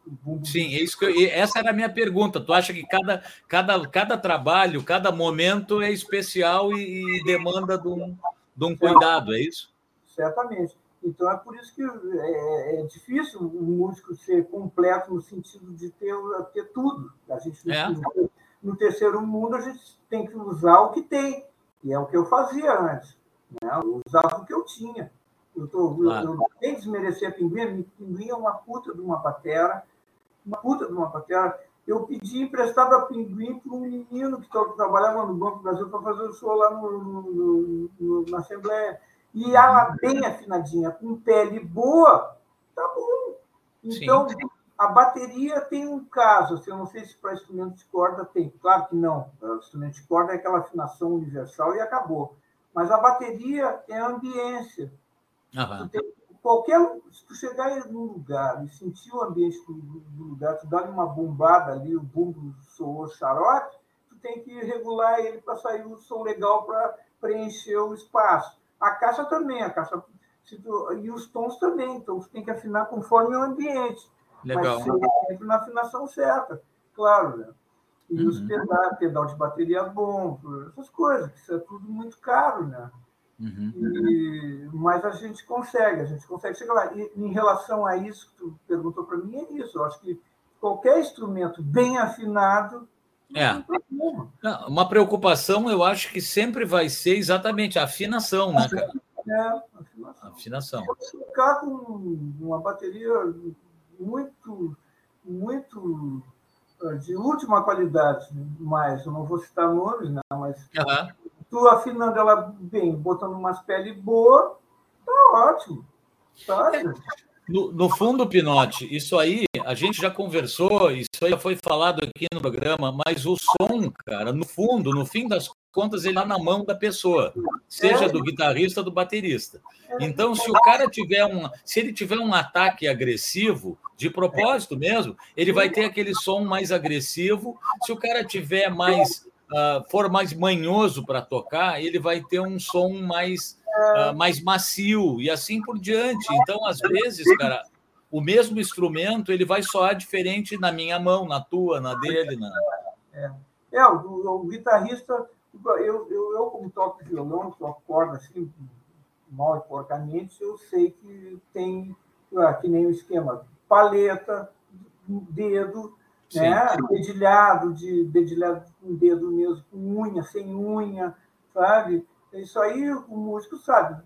Sim, é isso que eu, essa era a minha pergunta. Tu acha que cada, cada, cada trabalho, cada momento é especial e, e demanda de um, de um cuidado, é isso? Certamente. Então é por isso que é, é, difícil um músico ser completo no sentido de ter, ter tudo. A gente é. no terceiro mundo a gente tem que usar o que tem. E é o que eu fazia antes. Né? Eu usava o que eu tinha. Eu, tô, claro. eu, eu nem desmerecer a Pinguim, Pinguim é uma puta de uma batera, uma puta de uma batera. Eu pedi emprestado a Pinguim para um menino que trabalhava no Banco do Brasil para fazer o show lá no, no, no, na Assembleia. E ela bem afinadinha, com pele boa, tá bom. Então, Sim. A bateria tem um caso, assim, eu não sei se para instrumento de corda tem, claro que não. O instrumento de corda é aquela afinação universal e acabou. Mas a bateria é a ambiência. Uhum. Tem, qualquer, se tu chegar num lugar e sentir o ambiente do, do lugar, tu dá uma bombada ali, o bumbo soou xarope, tu tem que regular ele para sair um som legal para preencher o espaço. A caixa também, a caixa tu, e os tons também, então tu tem que afinar conforme o ambiente. Legal. Mas sempre na afinação certa, claro, né? E uhum. os pedais, pedal de bateria bom, essas coisas, que isso é tudo muito caro, né? Uhum. E, mas a gente consegue, a gente consegue chegar lá. E em relação a isso que tu perguntou para mim, é isso. Eu acho que qualquer instrumento bem afinado é. Não, uma preocupação, eu acho que sempre vai ser exatamente a afinação, né, cara? É, afinação. afinação. Se ficar com uma bateria muito, muito eh, de última qualidade, mas eu não vou citar nomes, né? mas uhum. tu afinando ela bem, botando umas peles boas, tá ótimo. Tá ótimo. No, no, fundo, Pinote, isso aí a gente já conversou, isso aí já foi falado aqui no programa, mas o som, cara, no fundo, no fim das contas, ele está na mão da pessoa, seja do guitarrista ou do baterista. Então, se o cara tiver um, se ele tiver um ataque agressivo, de propósito mesmo, ele vai ter aquele som mais agressivo. Se o cara tiver mais uh, for mais manhoso para tocar, ele vai ter um som mais, uh, mais macio e assim por diante. Então, às vezes, cara, o mesmo instrumento ele vai soar diferente na minha mão, na tua, na dele. Na... É, é o, o, guitarrista, eu, eu, eu como toco violão, toco corda assim, mal e porcamente, eu sei que tem, ah, que nem o esquema, paleta, dedo, Sim. né? dedilhado, de dedilhado com dedo mesmo, com unha, sem unha, sabe? Isso aí o músico sabe.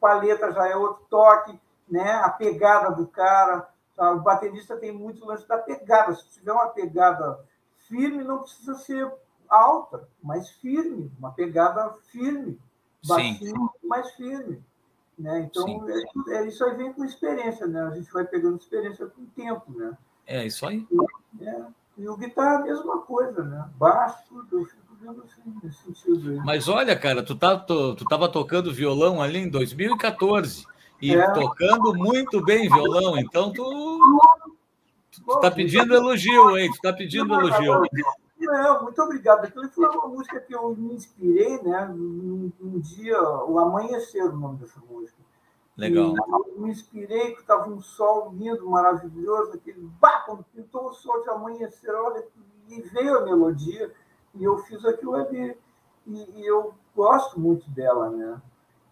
Paleta já é outro toque, né? a pegada do cara. Tá? O baterista tem muito lance da pegada. Se tiver uma pegada firme, não precisa ser alta, mas firme, uma pegada firme, baixinho, mas firme. Né? Então, é, é, isso aí vem com experiência, né? A gente vai pegando experiência com o tempo, né? É isso aí. E, é, e o guitarra é a mesma coisa, né? Baixo, eu fico vendo assim, nesse sentido aí. Mas olha, cara, tu, tá, tu, tu tava tocando violão ali em 2014 e é. tocando muito bem violão, então tu, tu tá pedindo elogio, hein? Tu tá pedindo elogio. Não, muito obrigado. Aquilo foi uma música que eu me inspirei, né? Um, um dia, o Amanhecer, o nome dessa música. Legal. E eu me inspirei, que estava um sol lindo, maravilhoso, aquele bah, quando pintou o sol de amanhecer, olha, e veio a melodia, e eu fiz aquilo ali. E, e eu gosto muito dela, né?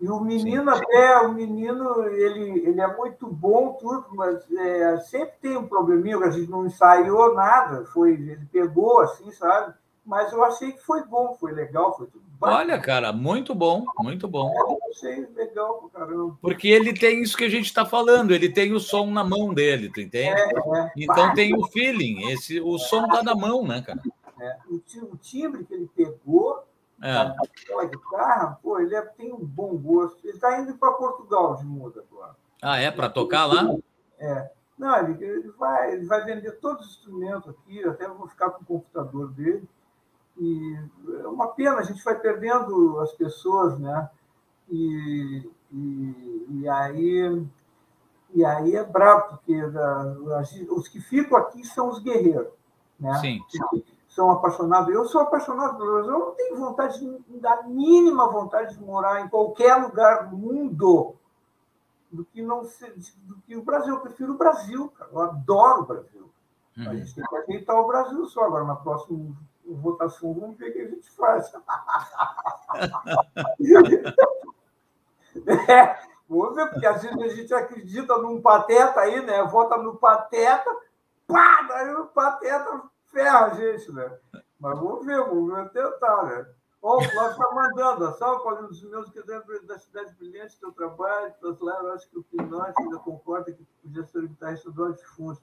E o menino Sim. até, o menino, ele, ele é muito bom, tudo, mas é, sempre tem um probleminha, a gente não ensaiou nada, foi, ele pegou assim, sabe? Mas eu achei que foi bom, foi legal, foi tudo Olha, cara, muito bom, muito bom. É, eu achei legal pro caramba. Porque ele tem isso que a gente está falando, ele tem o som na mão dele, tu entende? É, é. Então tem o feeling, esse, o som tá na mão, né, cara? É. O, timbre que ele pegou é. aquela guitarra, pô, ele é, tem um bom gosto. Ele está indo para Portugal de muda agora. Ah, é? Para tocar lá? É. Não, ele, ele, vai, ele vai vender todos os instrumentos aqui, até vou ficar com o computador dele. E é uma pena, a gente vai perdendo as pessoas, né? E, e, e aí e aí é brabo, porque os que ficam aqui são os guerreiros, né? Sim. São apaixonados. Eu sou apaixonado pelo Brasil. Eu não tenho vontade, da mínima vontade de morar em qualquer lugar do mundo do que não ser, do que o Brasil. Eu prefiro o Brasil, cara. Eu adoro o Brasil. Uhum. A gente tem que aceitar o Brasil só. Agora, na próxima votação, vamos ver o que a gente faz. é, vamos ver, porque às vezes a gente acredita num pateta aí, né? Vota no pateta, pá, daí o pateta ferra a gente, né? Mas vamos ver, vamos tentar, né? Ó, o Flávio está mandando, salve para dos meus que dentro da cidade brilhante, teu trabalho, teus lá, eu acho que o Pinote ainda concorda que podia ser o guitarrista do Antifunso.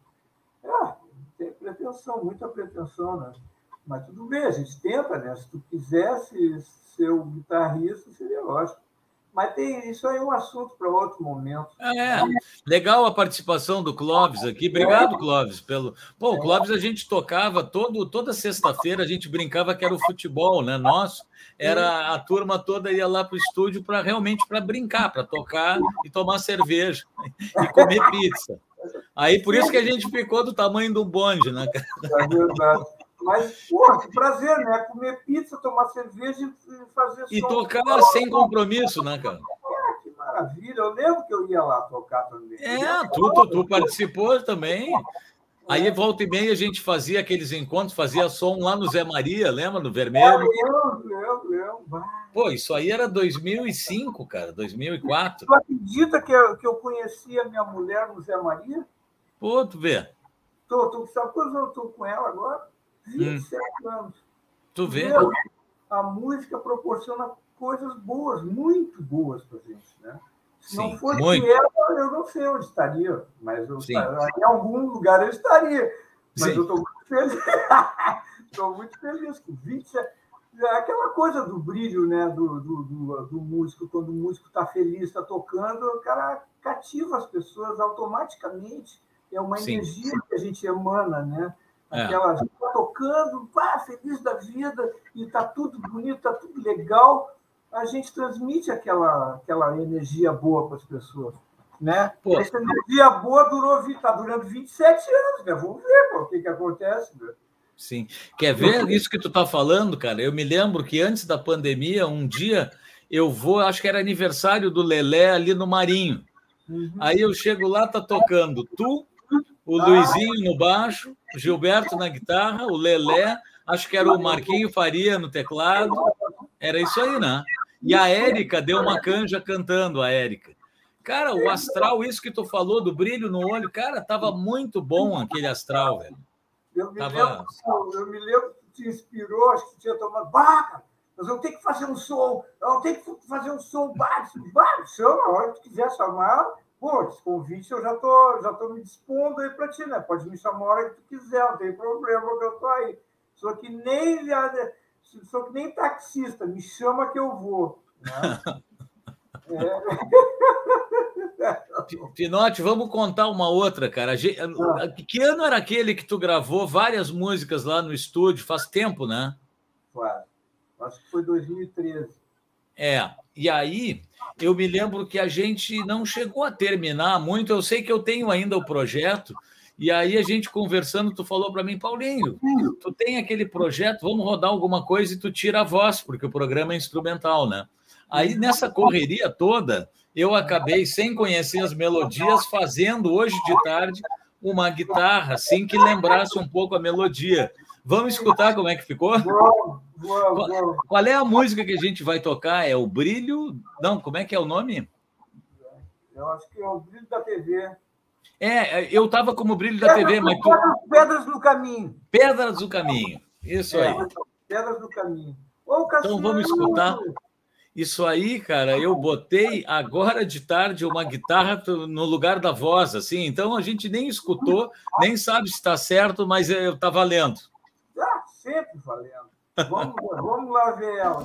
É, tem pretensão, muita pretensão, né? Mas tudo bem, a gente tenta, né? Se tu quisesse ser o guitarrista, seria ótimo. Mas tem, isso aí é um assunto para outro momento. É, legal a participação do Clóvis aqui. Obrigado, Clóvis. Pelo... Pô, o Clóvis a gente tocava todo, toda sexta-feira, a gente brincava que era o futebol, né? Nosso. Era a turma toda ia lá para o estúdio para realmente para brincar, para tocar e tomar cerveja e comer pizza. Aí por isso que a gente ficou do tamanho do bonde, né? É verdade. Mas, pô, que prazer, né? Comer pizza, tomar cerveja e fazer E tocar sem compromisso, né, cara? É, que maravilha. Eu lembro que eu ia lá tocar também. É, tu, tu, tu participou também. Aí, volta e meia, a gente fazia aqueles encontros, fazia som lá no Zé Maria, lembra? No Vermelho. Eu lembro, lembro. Pô, isso aí era 2005, cara, 2004. Tu acredita que eu, que eu conheci a minha mulher no Zé Maria? Pô, tu vê. Tô, tô, sabe quando eu tô com ela agora? 27 hum. anos. Tu vê? Meu, a música proporciona coisas boas, muito boas para gente, né? Se Sim, não fosse muito. ela, eu não sei onde estaria, mas eu, em algum lugar eu estaria. Mas Sim. eu estou muito feliz. Estou muito feliz com 27. É aquela coisa do brilho né, do, do, do, do músico, quando o músico está feliz, está tocando, o cara cativa as pessoas automaticamente. É uma Sim. energia que a gente emana, né? É. Aquela é. está tocando, pá, feliz da vida, e está tudo bonito, está tudo legal. A gente transmite aquela, aquela energia boa para as pessoas. Né? Essa energia boa durou, está durando 27 anos, né? Vamos ver pô, o que, que acontece. Né? Sim. Quer ver isso que tu está falando, cara? Eu me lembro que antes da pandemia, um dia eu vou, acho que era aniversário do Lelé ali no Marinho. Uhum. Aí eu chego lá, tá tocando tu, o Luizinho no baixo, o Gilberto na guitarra, o Lelé, acho que era o Marquinho Faria no teclado. Era isso aí, né? E a Érica deu uma canja cantando, a Érica. Cara, o astral, isso que tu falou do brilho no olho, cara, tava muito bom aquele astral, velho. Eu me, tava... lembro, eu me lembro que te inspirou, acho que tinha tomado. Bah, nós vamos ter que fazer um som, nós vamos ter que fazer um som. Bah, bah chama, a hora que tu quiser chamar. Pô, esse convite eu já tô, já tô me dispondo aí para ti, né? Pode me chamar a hora que tu quiser, não tem problema que eu tô aí. Sou que nem, sou que nem taxista, me chama que eu vou. Né? Pinote, vamos contar uma outra, cara. Ah. Que ano era aquele que tu gravou várias músicas lá no estúdio? Faz tempo, né? Claro. Acho que foi 2013. É. E aí, eu me lembro que a gente não chegou a terminar muito. Eu sei que eu tenho ainda o projeto. E aí, a gente conversando, tu falou para mim, Paulinho, tu tem aquele projeto, vamos rodar alguma coisa e tu tira a voz, porque o programa é instrumental, né? Aí, nessa correria toda, eu acabei, sem conhecer as melodias, fazendo hoje de tarde uma guitarra, assim que lembrasse um pouco a melodia. Vamos escutar como é que ficou? Qual, qual é a música que a gente vai tocar? É o Brilho? Não, como é que é o nome? Eu acho que é o Brilho da TV. É, eu estava como Brilho da TV, mas tu... Pedras no Caminho. Pedras do Caminho, isso aí. É, pedras do Caminho. Então vamos escutar. Isso aí, cara, eu botei agora de tarde uma guitarra no lugar da voz, assim, então a gente nem escutou, nem sabe se está certo, mas está valendo. Sempre valendo. Vamos, vamos lá ver ela.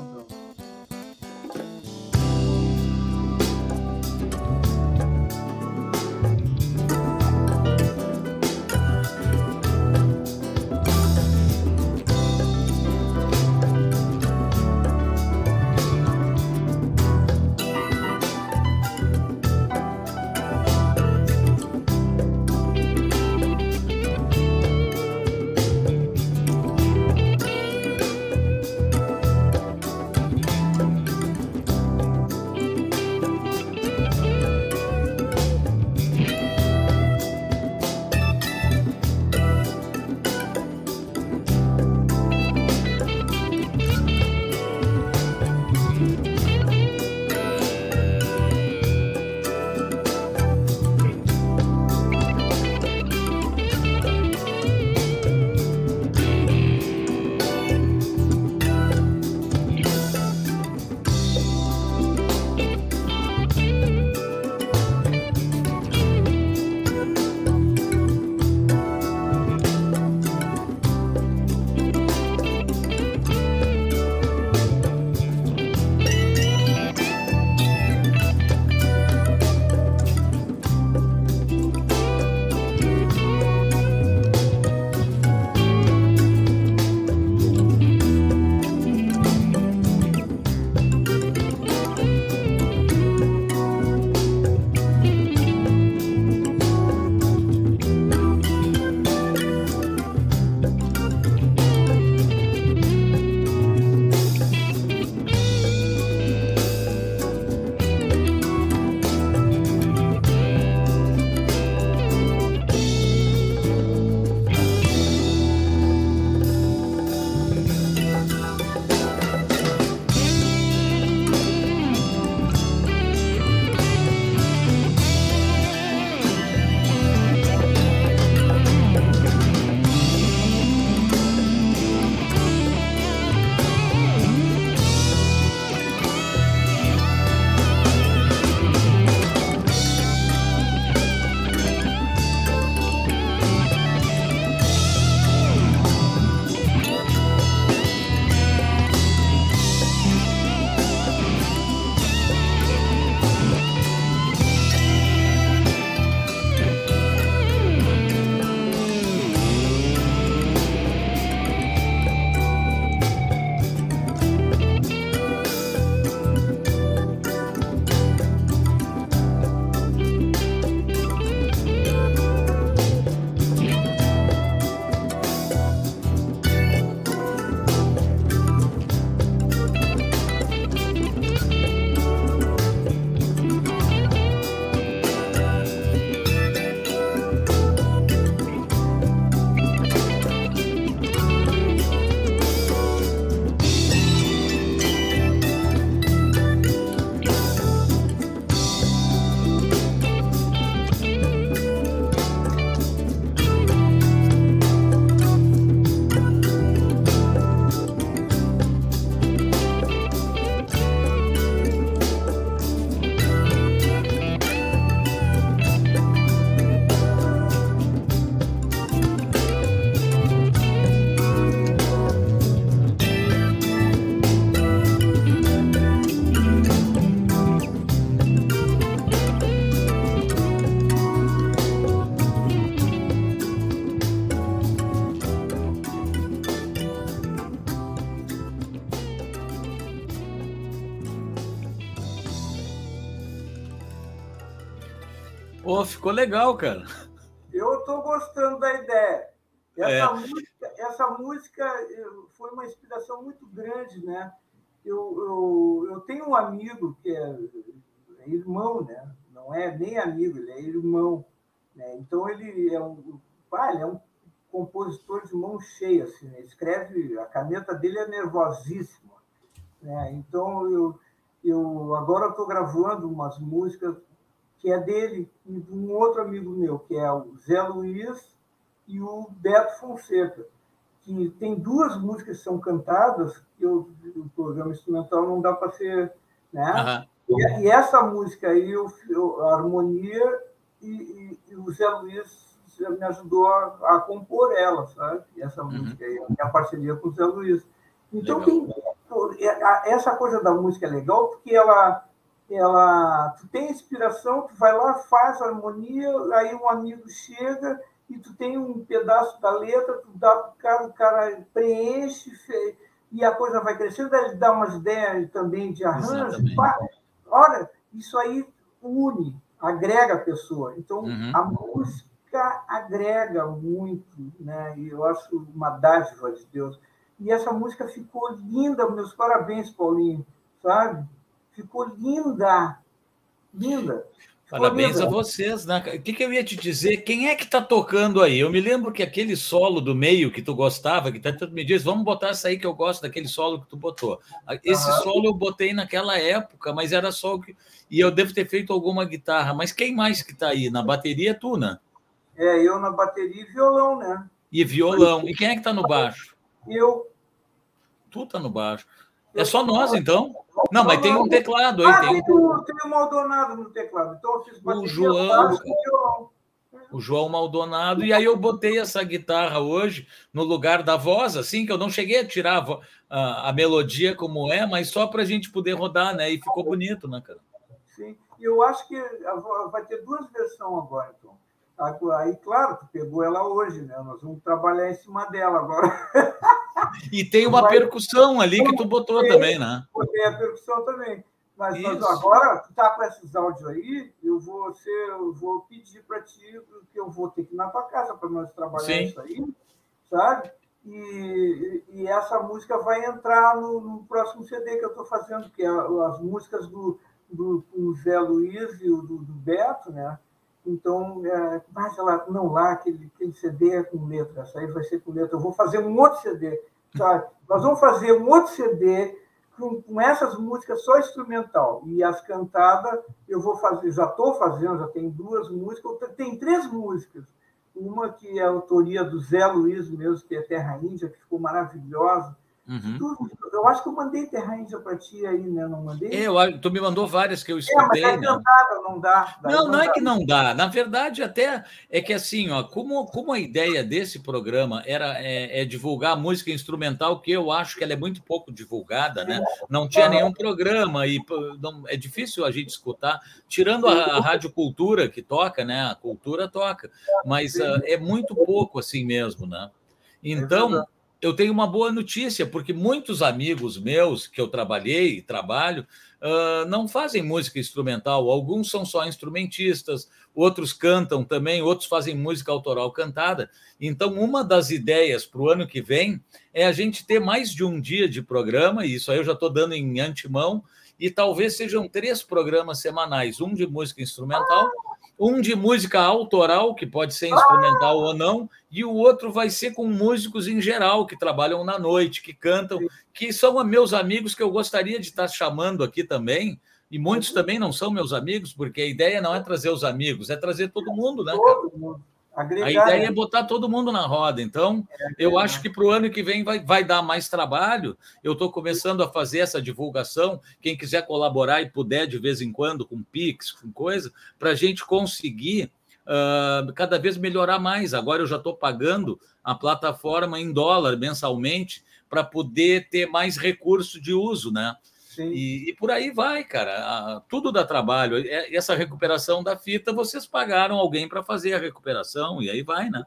Pô, ficou legal, cara. Eu estou gostando da ideia. Essa, é. música, essa música eh, foi uma inspiração muito grande, né? Eu, eu, eu tenho um amigo que é, é irmão, né? Não é nem amigo, ele é irmão. Né? Então ele é um, pai, ele é um compositor de mão cheia, assim, né? escreve, a caneta dele é nervosíssima. Né? Então eu, eu agora estou gravando umas músicas que é dele e de um outro amigo meu, que é o Zé Luiz e o Beto Fonseca, que tem duas músicas que são cantadas, que o programa instrumental não dá para ser. Né? Uhum. E, e, essa música aí, eu, eu, a harmonia, e, e, e, o Zé Luiz me ajudou a, a compor ela, sabe? essa uhum. música aí, a parceria com o Zé Luiz. Então, tem, é, essa coisa da música é legal porque ela ela tu tem inspiração, tu vai lá, faz a harmonia, aí um amigo chega e tu tem um pedaço da letra, tu dá para o cara, o cara preenche e a coisa vai crescendo, ele dá umas ideias também de arranjo. Olha, isso aí une, agrega a pessoa. Então, uhum. a música agrega muito, né? E eu acho uma dádiva de Deus. E essa música ficou linda, meus parabéns, Paulinho, sabe? Ficou linda, linda. Parabéns a vocês, né? O que, que, eu ia te dizer? Quem é que está tocando aí? Eu me lembro que aquele solo do meio que tu gostava, que tanto me diz, vamos botar essa aí que eu gosto daquele solo que tu botou. Esse uhum. solo eu botei naquela época, mas era só o que. E eu devo ter feito alguma guitarra. Mas quem mais que está aí? Na bateria, tu, né? É, eu na bateria e violão, né? E violão. E quem é que está no baixo? Eu. Tu tá no baixo. É só nós, então? Não, mas tem um teclado aí. Ah, tem, tem, um... tem um Maldonado no teclado. Então eu fiz o João, o João Maldonado, e aí eu botei essa guitarra hoje no lugar da voz, assim, que eu não cheguei a tirar a, a, a melodia como é, mas só para a gente poder rodar, né? E ficou bonito, né, cara? Sim, eu acho que vai ter duas versões agora, então. Aí, claro, tu pegou ela hoje, né? Nós vamos trabalhar em cima dela agora. E tem uma Mas, percussão ali que tu botou tem, também, né? Tem a percussão também. Mas, mas agora, tu tá com esses áudios aí, eu vou, ser, eu vou pedir para ti que eu vou ter que ir na tua casa para nós trabalhar Sim. isso aí, sabe? E, e, essa música vai entrar no, no próximo CD que eu estou fazendo, que é as músicas do, do, do Zé Luiz e do, do Beto, né? Então, é, mas ela, não lá, aquele, aquele CD é com letra, essa aí vai ser com letra. Eu vou fazer um outro CD. Sabe? Nós vamos fazer um outro CD com, com essas músicas só instrumental. E as cantadas eu vou fazer, já estou fazendo, já tem duas músicas, tem três músicas. Uma que é a autoria do Zé Luiz mesmo, que é Terra Índia, que ficou maravilhosa. Uhum. eu acho que eu mandei Terra Índia para ti aí, né? Não mandei? É, eu, tu me mandou várias que eu escutei. É, mas né? não dá. Não, não, não é que não dá. Na verdade, até é que assim, ó, como, como a ideia desse programa era é, é divulgar música instrumental, que eu acho que ela é muito pouco divulgada, né? Não tinha nenhum programa e não, é difícil a gente escutar, tirando a, a Rádio Cultura que toca, né? A cultura toca, mas uh, é muito pouco assim mesmo, né? Então eu tenho uma boa notícia, porque muitos amigos meus que eu trabalhei e trabalho uh, não fazem música instrumental. Alguns são só instrumentistas, outros cantam também, outros fazem música autoral cantada. Então, uma das ideias para o ano que vem é a gente ter mais de um dia de programa, e isso aí eu já estou dando em antemão, e talvez sejam três programas semanais: um de música instrumental um de música autoral, que pode ser instrumental ou não, e o outro vai ser com músicos em geral, que trabalham na noite, que cantam, que são meus amigos que eu gostaria de estar chamando aqui também. E muitos também não são meus amigos, porque a ideia não é trazer os amigos, é trazer todo mundo, né? Cara? Agregar, a ideia é botar todo mundo na roda. Então, eu acho que para o ano que vem vai, vai dar mais trabalho. Eu estou começando a fazer essa divulgação. Quem quiser colaborar e puder de vez em quando com Pix, com coisa, para a gente conseguir uh, cada vez melhorar mais. Agora eu já estou pagando a plataforma em dólar mensalmente para poder ter mais recurso de uso, né? E, e, por aí vai, cara. Tudo dá trabalho. Essa recuperação da fita, vocês pagaram alguém para fazer a recuperação, e aí vai, né?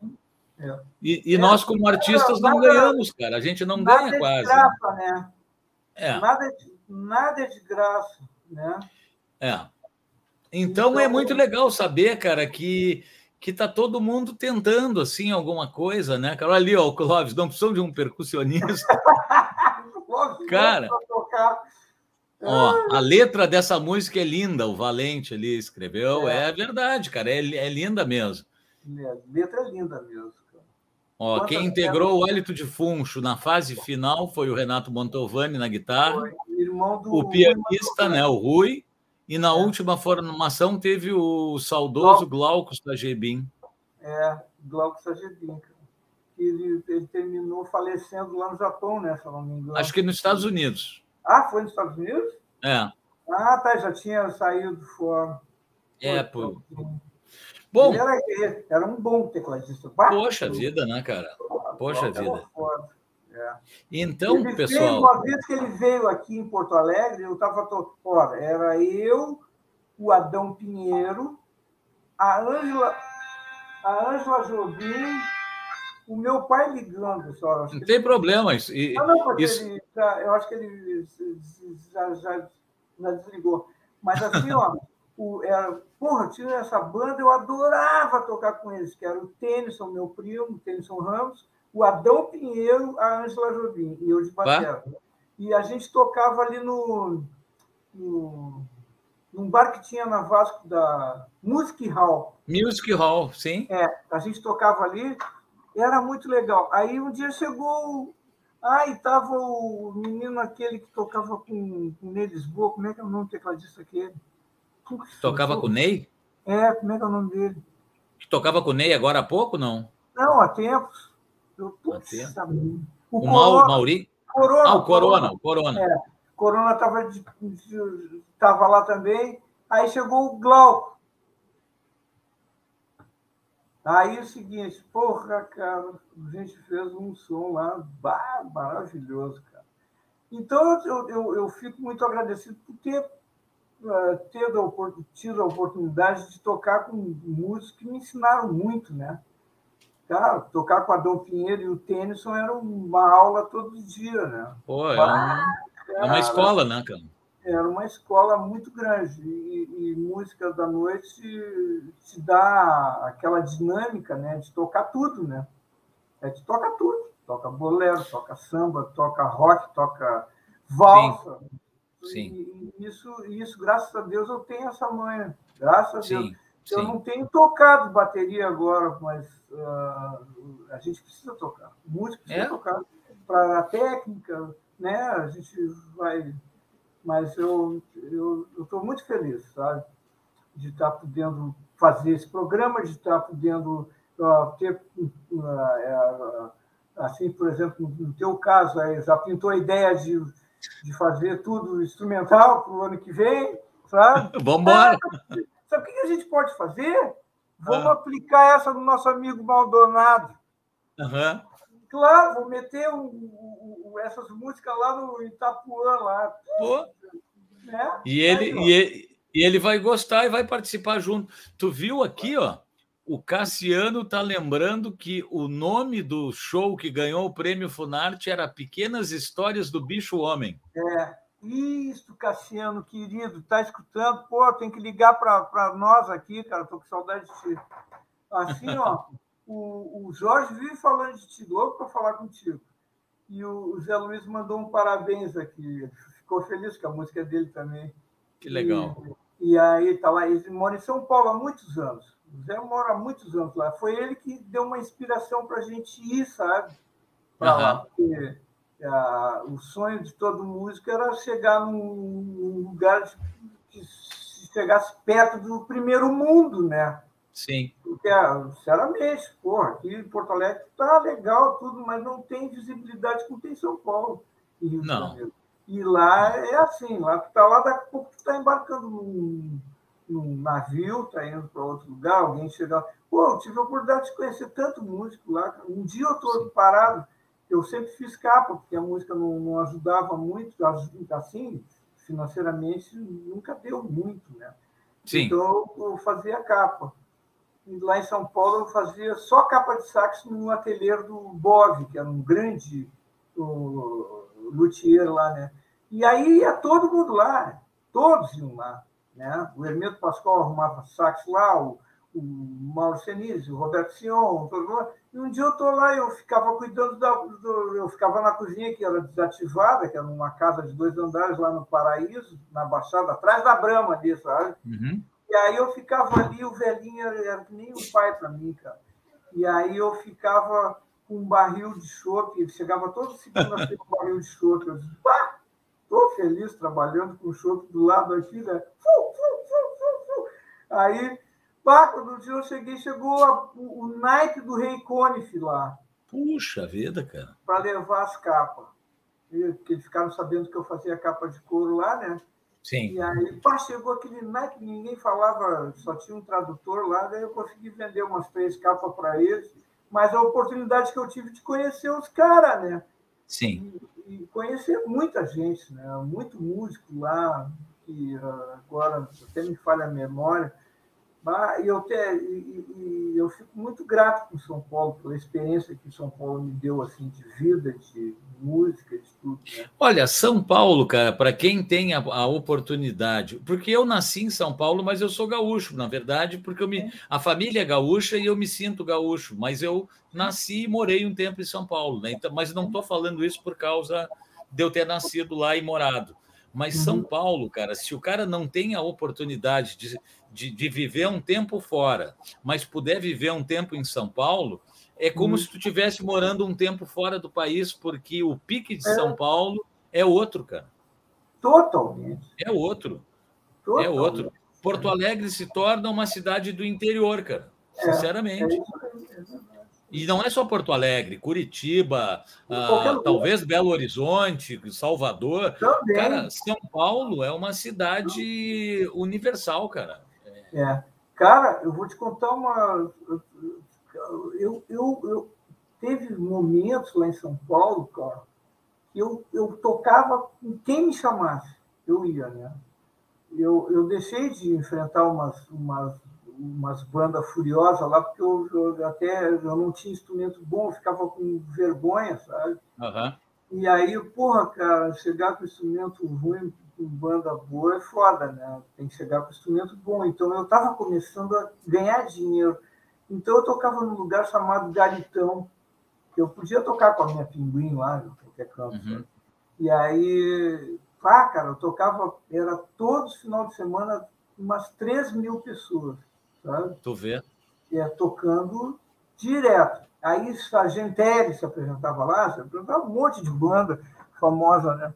É. E, e é, nós, como artistas, não nada, ganhamos, cara. A gente não ganha é quase. Graça, né? É. Nada, de, nada é de graça, né? É. Então, então, é muito legal saber, cara, que que tá todo mundo tentando assim alguma coisa, né? Cara, ali, ó, o Clóvis, não precisam de um percussionista. cara, ó, a letra dessa música é linda, o Valente ali escreveu, é, é verdade, cara, é, é linda mesmo. É, letra é linda mesmo. Ó, quem integrou o hálito de funcho na fase final foi o Renato Montovani na guitarra, do, o pianista, né, o Rui, e na é. última formação teve o saudoso Glauco Sagebin. É, Glauco Sagebin. Ele, ele terminou falecendo lá no Japão, né? Se não me engano. Acho que nos Estados Unidos. Ah, foi nos Estados Unidos? É. Ah, tá, já tinha saído fora. É, pô. Bom. Era, era um bom tecladista. Poxa vida, né, cara? Poxa vida. É. Então, ele pessoal. Uma vez que ele veio aqui em Porto Alegre, eu estava. Ora, era eu, o Adão Pinheiro, a Ângela, a Ângela Jobim, o meu pai ligando. Só, não tem problema. Isso, e, ah, não, isso... Ele, eu acho que ele já, já, já desligou. Mas assim, ó, o, era, porra, tinha essa banda, eu adorava tocar com eles, que era o Tennyson, meu primo, o Tennyson Ramos, o Adão Pinheiro, a Ângela Jobim e eu de batera. E a gente tocava ali no, no num bar que tinha na Vasco da Music Hall. Music Hall, sim. É, a gente tocava ali, era muito legal. Aí um dia chegou, ah, e tava o menino aquele que tocava com, com Ney Lisboa, como é que é o nome do tecladista aquele? Tocava com o Ney? É, como é que é o nome dele? Tocava com o Ney agora há pouco, não? Não, há tempos. Eu, putz, o, o Corona, Mauri? Corona, ah, o Corona, o Corona. É, Corona estava tava lá também. Aí chegou o Glauco. Aí o seguinte, porra, cara, a gente fez um som lá bah, maravilhoso, cara. Então eu, eu, eu fico muito agradecido por ter, uh, ter tido a oportunidade de tocar com músicos que me ensinaram muito, né? Cara, tocar com Adão Pinheiro e o Tennyson era uma aula todo dia, né? Pô, é, um, é uma escola, né, cara? Era uma escola muito grande. E, e, música da noite te dá aquela dinâmica, né? De tocar tudo, né? É de toca tudo. Toca bolero, toca samba, toca rock, toca valsa. Sim. Sim. E, isso, isso, graças a Deus, eu tenho essa manha. Graças a Sim. Deus. Eu Sim. não tenho tocado bateria agora, mas uh, a gente precisa tocar. Música precisa é? tocar para a técnica, né? A gente vai. Mas eu estou muito feliz, sabe? De estar tá podendo fazer esse programa, de estar tá podendo uh, ter. Uh, assim, por exemplo, no teu caso, aí, já pintou a ideia de, de fazer tudo instrumental para o ano que vem, sabe? Vamos embora! Sabe o que a gente pode fazer? Vamos ah. aplicar essa no nosso amigo Maldonado. Uhum. Claro, vou meter o, o, essas músicas lá no Itapuã. Lá. Pô. Né? E, ele, Aí, e, ele, e ele vai gostar e vai participar junto. Tu viu aqui, ó? O Cassiano está lembrando que o nome do show que ganhou o prêmio Funarte era Pequenas Histórias do Bicho Homem. É. Isso, Cassiano, querido, tá escutando? Pô, tem que ligar para nós aqui, cara, tô com saudade de ti. Assim, ó, o, o Jorge vive falando de ti, louco para falar contigo. E o, Zé Luiz mandou um parabéns aqui, ficou feliz com a música é dele também. Que legal. E, e aí tá lá, ele mora em São Paulo há muitos anos. O Zé mora há muitos anos lá. Foi ele que deu uma inspiração para a gente ir, sabe? Para uhum. lá, porque a, o sonho de todo músico era chegar num, lugar que chegasse perto do primeiro mundo, né? Sim. Porque, sinceramente, porra, aqui em Porto Alegre tá legal tudo, mas não tem visibilidade como tem em São Paulo. não. E lá é assim, lá tu tá lá, daqui a pouco tu tá embarcando num, num navio, tá indo para outro lugar, alguém chega. Pô, eu tive a oportunidade de conhecer tanto músico lá. Um dia eu tô Sim. parado eu sempre fiz capa, porque a música não, não ajudava muito, assim, financeiramente, nunca deu muito, né? Sim. Então, eu fazia capa. Lá em São Paulo, eu fazia só capa de sax no ateliê do Bove, que era um grande luthier lá, né? E aí ia todo mundo lá, todos iam lá. Né? O Hermeto Pascoal arrumava sax lá, o, o Mauro Senise, o Roberto Sion, todo mundo. E um dia eu estou lá, eu ficava cuidando da. Do, eu ficava na cozinha que era desativada, que era uma casa de dois andares lá no Paraíso, na Baixada, atrás da Brama ali, sabe? Uhum. E aí eu ficava ali, o velhinho era, que nem um pai para mim, cara. E aí eu ficava com um barril de chope, ele chegava todo segunda com um barril de chope. Eu disse, pá, estou feliz trabalhando com o chope do lado aqui, né? Aí Pá, quando dia eu cheguei, chegou a, o, o naipe do Rei Conif lá. Puxa vida, cara. Para levar as capas. Porque eles ficaram sabendo que eu fazia capa de couro lá, né? Sim. E aí, pá, chegou aquele naipe, ninguém falava, só tinha um tradutor lá, daí eu consegui vender umas três capas para eles. Mas a oportunidade que eu tive de conhecer os caras, né? Sim. E, e, conhecer muita gente, né? Muito músico lá, que uh, agora até me falha a memória e eu, te, e, e eu fico muito grato com São Paulo, pela experiência que São Paulo me deu assim de vida, de música, de tudo. Né? Olha, São Paulo, cara, para quem tem a, a, oportunidade, porque eu nasci em São Paulo, mas eu sou gaúcho, na verdade, porque eu me, é. a família é gaúcha e eu me sinto gaúcho, mas eu nasci e morei um tempo em São Paulo, né? Então, mas não estou falando isso por causa de eu ter nascido lá e morado. Mas São uhum. Paulo, cara, se o cara não tem a oportunidade de, de, de, viver um tempo fora, mas puder viver um tempo em São Paulo, é como uhum. se tu estivesse morando um tempo fora do país, porque o pique de é. São Paulo é outro, cara. Totalmente. É outro. Totalmente. É outro. Porto Alegre se torna uma cidade do interior, cara. É, Sinceramente. É e não é só Porto Alegre, Curitiba, ah, talvez Belo Horizonte, Salvador. Também. Cara, São Paulo é uma cidade universal, cara. É. é. Cara, eu vou te contar uma. Eu, eu, eu teve momentos lá em São Paulo, cara, que eu, eu tocava com quem me chamasse, eu ia, né? Eu, eu deixei de enfrentar umas, umas umas bandas furiosas lá, porque eu, eu, até eu não tinha instrumento bom, ficava com vergonha, sabe? Uhum. E aí, porra, cara, chegar com instrumento ruim, com banda boa é foda, né? Tem que chegar com instrumento bom. Então eu estava começando a ganhar dinheiro. Então eu tocava num lugar chamado Garitão, que eu podia tocar com a minha pinguim lá, qualquer canto. Uhum. E aí, pá, cara, eu tocava, era todos final de semana, umas 3 mil pessoas sabe? Tu vê. É, tocando direto. Aí a Gentele se apresentava lá, se apresentava um monte de banda famosa, né?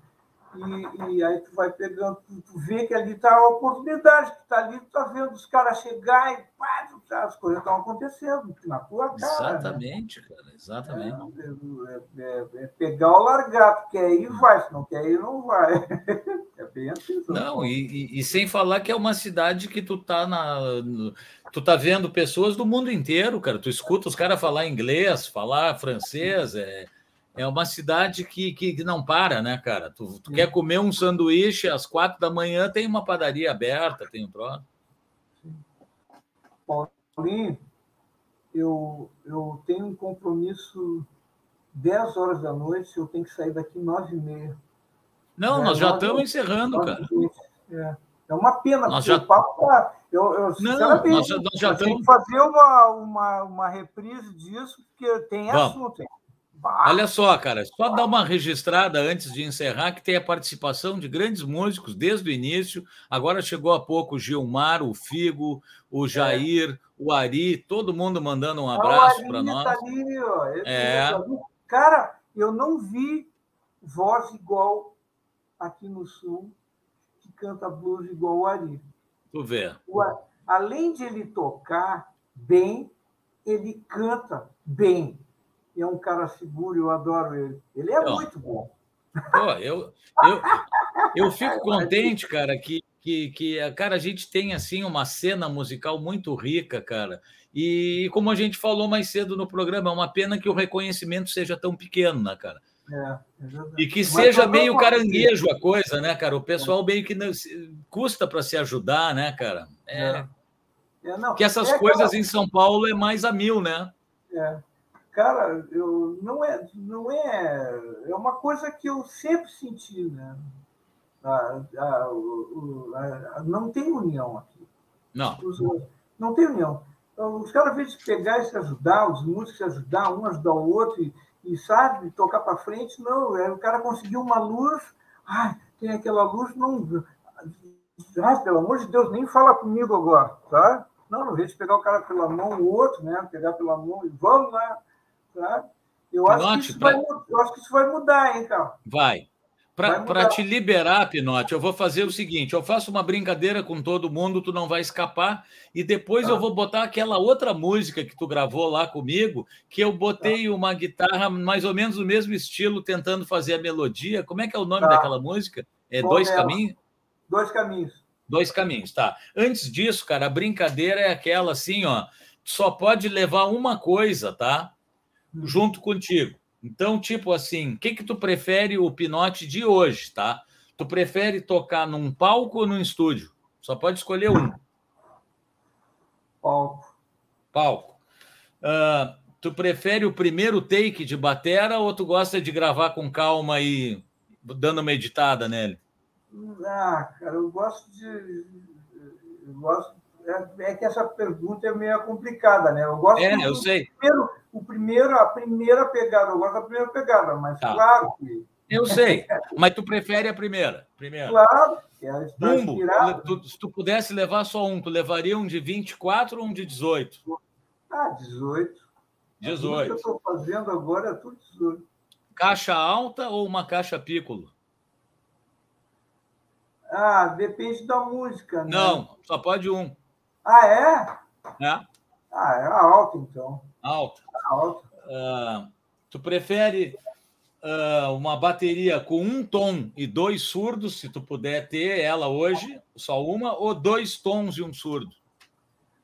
E, e, aí tu vai pegando, tu, vê que ali está a oportunidade, que está ali, tu está vendo os caras chegar e pá, as coisas estão acontecendo na tua cara. Né? Exatamente, né? cara, exatamente. É, é, é, é, pegar ou largar, tu quer ir, vai, se não quer ir, não vai. É bem assim. Não, e, e, e, sem falar que é uma cidade que tu tá na. Tu tá vendo pessoas do mundo inteiro, cara. Tu escuta os caras falar inglês, falar francês, é é uma cidade que, que, não para, né, cara? Tu, tu quer comer um sanduíche às quatro da manhã, tem uma padaria aberta, tem um troço. Paulinho, eu, eu tenho um compromisso 10 horas da noite, eu tenho que sair daqui nove e meia. Não, nós já estamos encerrando, cara. É. é uma pena, nós já... o papo tá, eu, eu, não, nós já, nós já estamos... fazer uma, uma, uma reprise disso, porque tem Vamos. assunto. Hein? Olha só, cara, só dar uma registrada antes de encerrar que tem a participação de grandes músicos desde o início. Agora chegou há pouco o Gilmar, o Figo, o é. Jair, é. o Ari, todo mundo mandando um abraço para nós. Tá ali, ó. É. Tá cara, eu não vi voz igual aqui no Sul que canta blues igual o Ari. Tu vê. O, além de ele tocar bem, ele canta bem e é um cara seguro, eu adoro ele. Ele é muito bom. Pô, eu, eu, eu fico contente, cara, que, que, que cara, a gente tem assim uma cena musical muito rica, cara. E como a gente falou mais cedo no programa, é uma pena que o reconhecimento seja tão pequeno, né, cara? É, e que Mas seja meio caranguejo a coisa, né, cara? O pessoal meio que não, custa para se ajudar, né, cara? É, é. é não, que essas é coisas aquela... em São Paulo é mais a mil, né? É. Cara, eu, não, é, não é. É uma coisa que eu sempre senti, né? A, a, a, não tem união aqui. Não. Os, não tem união. Então, os caras, às vezes, pegar e se ajudar, os músicos se ajudar, um ajudar o outro, e, e sabe, tocar para frente, não. É, o cara conseguiu uma luz, ai, tem aquela luz, não. Ai, pelo amor de Deus, nem fala comigo agora, tá? Não, não vez de pegar o cara pela mão, o outro, né? Pegar pela mão e vamos lá, Eu acho, Note, que isso pra... vai, eu acho que isso vai mudar, hein, cara? Vai. Para te liberar, Pinote, eu vou fazer o seguinte: eu faço uma brincadeira com todo mundo, tu não vai escapar, e depois tá. eu vou botar aquela outra música que tu gravou lá comigo, que eu botei tá. uma guitarra mais ou menos no mesmo estilo, tentando fazer a melodia. Como é que é o nome tá. daquela música? É Bom Dois Caminhos? Dois Caminhos. Dois Caminhos, tá. Antes disso, cara, a brincadeira é aquela assim, ó, só pode levar uma coisa, tá? Junto contigo. Então, tipo assim, o que que tu prefere o pinote de hoje, tá? Tu prefere tocar num palco ou num estúdio? Só pode escolher um. Palco. Palco. Uh, tu prefere o primeiro take de batera ou tu gosta de gravar com calma e dando uma editada nele? Ah, cara, eu gosto de. Eu gosto é, é, que essa pergunta é meio complicada, né? Eu gosto é, eu sei. Primeiro, o primeiro, a primeira pegada, eu gosto da primeira pegada, mas tá. claro que. Eu sei, mas tu prefere a primeira? primeira. Claro, é Bumbo, tu, se tu pudesse levar só um, tu levaria um de 24 ou um de 18? Ah, 18. 18. O que eu estou fazendo agora é tudo 18. Caixa alta ou uma caixa piccolo? Ah, depende da música, né? Não, só pode um. Ah, é? É. Ah, é alta, então. Alta. Alta. Uh, tu prefere uh, uma bateria com um tom e dois surdos, se tu puder ter ela hoje, só uma, ou dois tons e um surdo?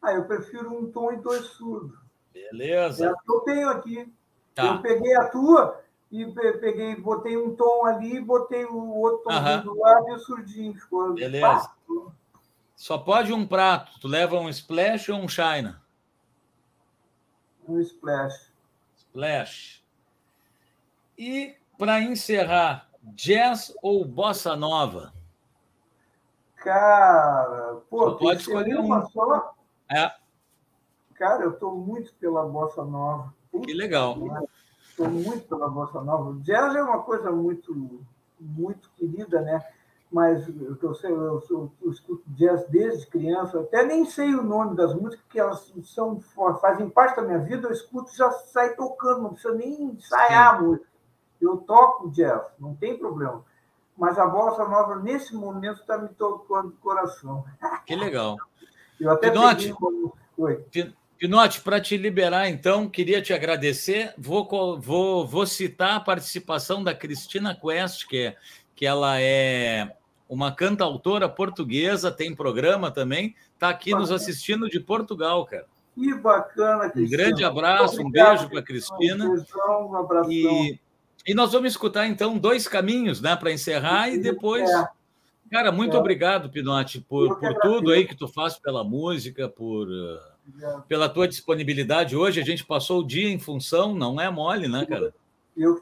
Ah, eu prefiro um tom e dois surdos. Beleza. É a que eu tenho aqui. Tá. Eu peguei a tua e peguei, botei um tom ali, botei o outro tom do lado e o surdinho. Ficou Beleza. Só pode um prato. Tu leva um splash ou um china? Um splash. Splash. E para encerrar, jazz ou bossa nova? Cara, pô, pode escolher uma só. É. Cara, eu estou muito pela bossa nova. Puta que legal. Estou muito pela bossa nova. O jazz é uma coisa muito, muito querida, né? Mas eu, eu, eu, eu, eu escuto jazz desde criança, até nem sei o nome das músicas, que elas são, fazem parte da minha vida, eu escuto e já sai tocando, não precisa nem ensaiar a música. Eu toco jazz, não tem problema. Mas a bossa nova, nesse momento, está me tocando o coração. Que legal. Eu até Pinote, Oi. Pinote, para te liberar, então, queria te agradecer. Vou, vou, vou citar a participação da Cristina Quest, que, é, que ela é uma cantautora portuguesa, tem programa também, está aqui bacana. nos assistindo de Portugal, cara. Que bacana, Cristina. Um grande abraço, um beijo para a Cristina. Um beijão, um abração. E, e nós vamos escutar, então, dois caminhos né, para encerrar e depois. É. Cara, muito é. obrigado, Pinote, por, por tudo aí que tu faz pela música, por, uh, pela tua disponibilidade. Hoje a gente passou o dia em função, não é mole, né, cara?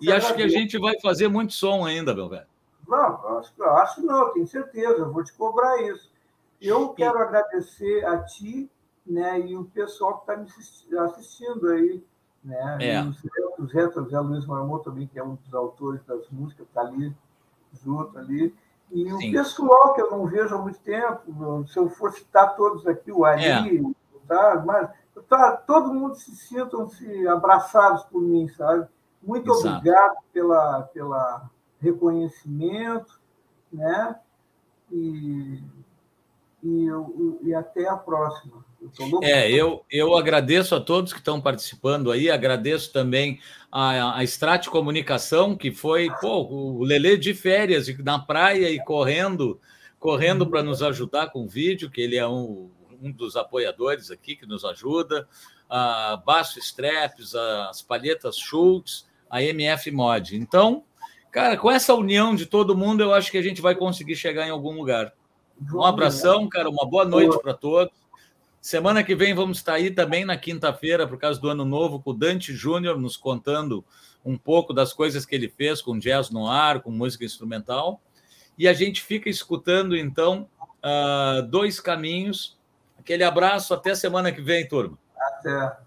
e acho que a gente vai fazer muito som ainda, meu velho. Não, acho, acho não, tenho certeza, eu vou te cobrar isso. Eu quero agradecer a ti né, e o pessoal que está me assistindo aí. Né? É. O Zé, o Zé Luiz Marmot também, que é um dos autores das músicas, está ali, junto ali. E Sim. o pessoal que eu não vejo há muito tempo, se eu for citar todos aqui, o Ali, é. tá? mas tá, todo mundo se sintam-se abraçados por mim, sabe? Muito Exato. obrigado pela, pela reconhecimento, né? E, e, e até a próxima. Eu é, eu, eu agradeço a todos que estão participando aí, agradeço também a, a Strate Comunicação, que foi pô, o Lele de férias na praia e correndo, correndo para nos ajudar com o vídeo, que ele é um, um dos apoiadores aqui que nos ajuda, a Baço Straps, as palhetas Schultz, a MF Mod. Então, Cara, com essa união de todo mundo, eu acho que a gente vai conseguir chegar em algum lugar. Um abração, cara, uma boa noite para todos. Semana que vem vamos estar aí também na quinta-feira, por causa do Ano Novo, com o Dante Júnior nos contando um pouco das coisas que ele fez com jazz no ar, com música instrumental. e a gente fica escutando, então, uh, dois caminhos. Aquele abraço, até semana que vem, turma. Até.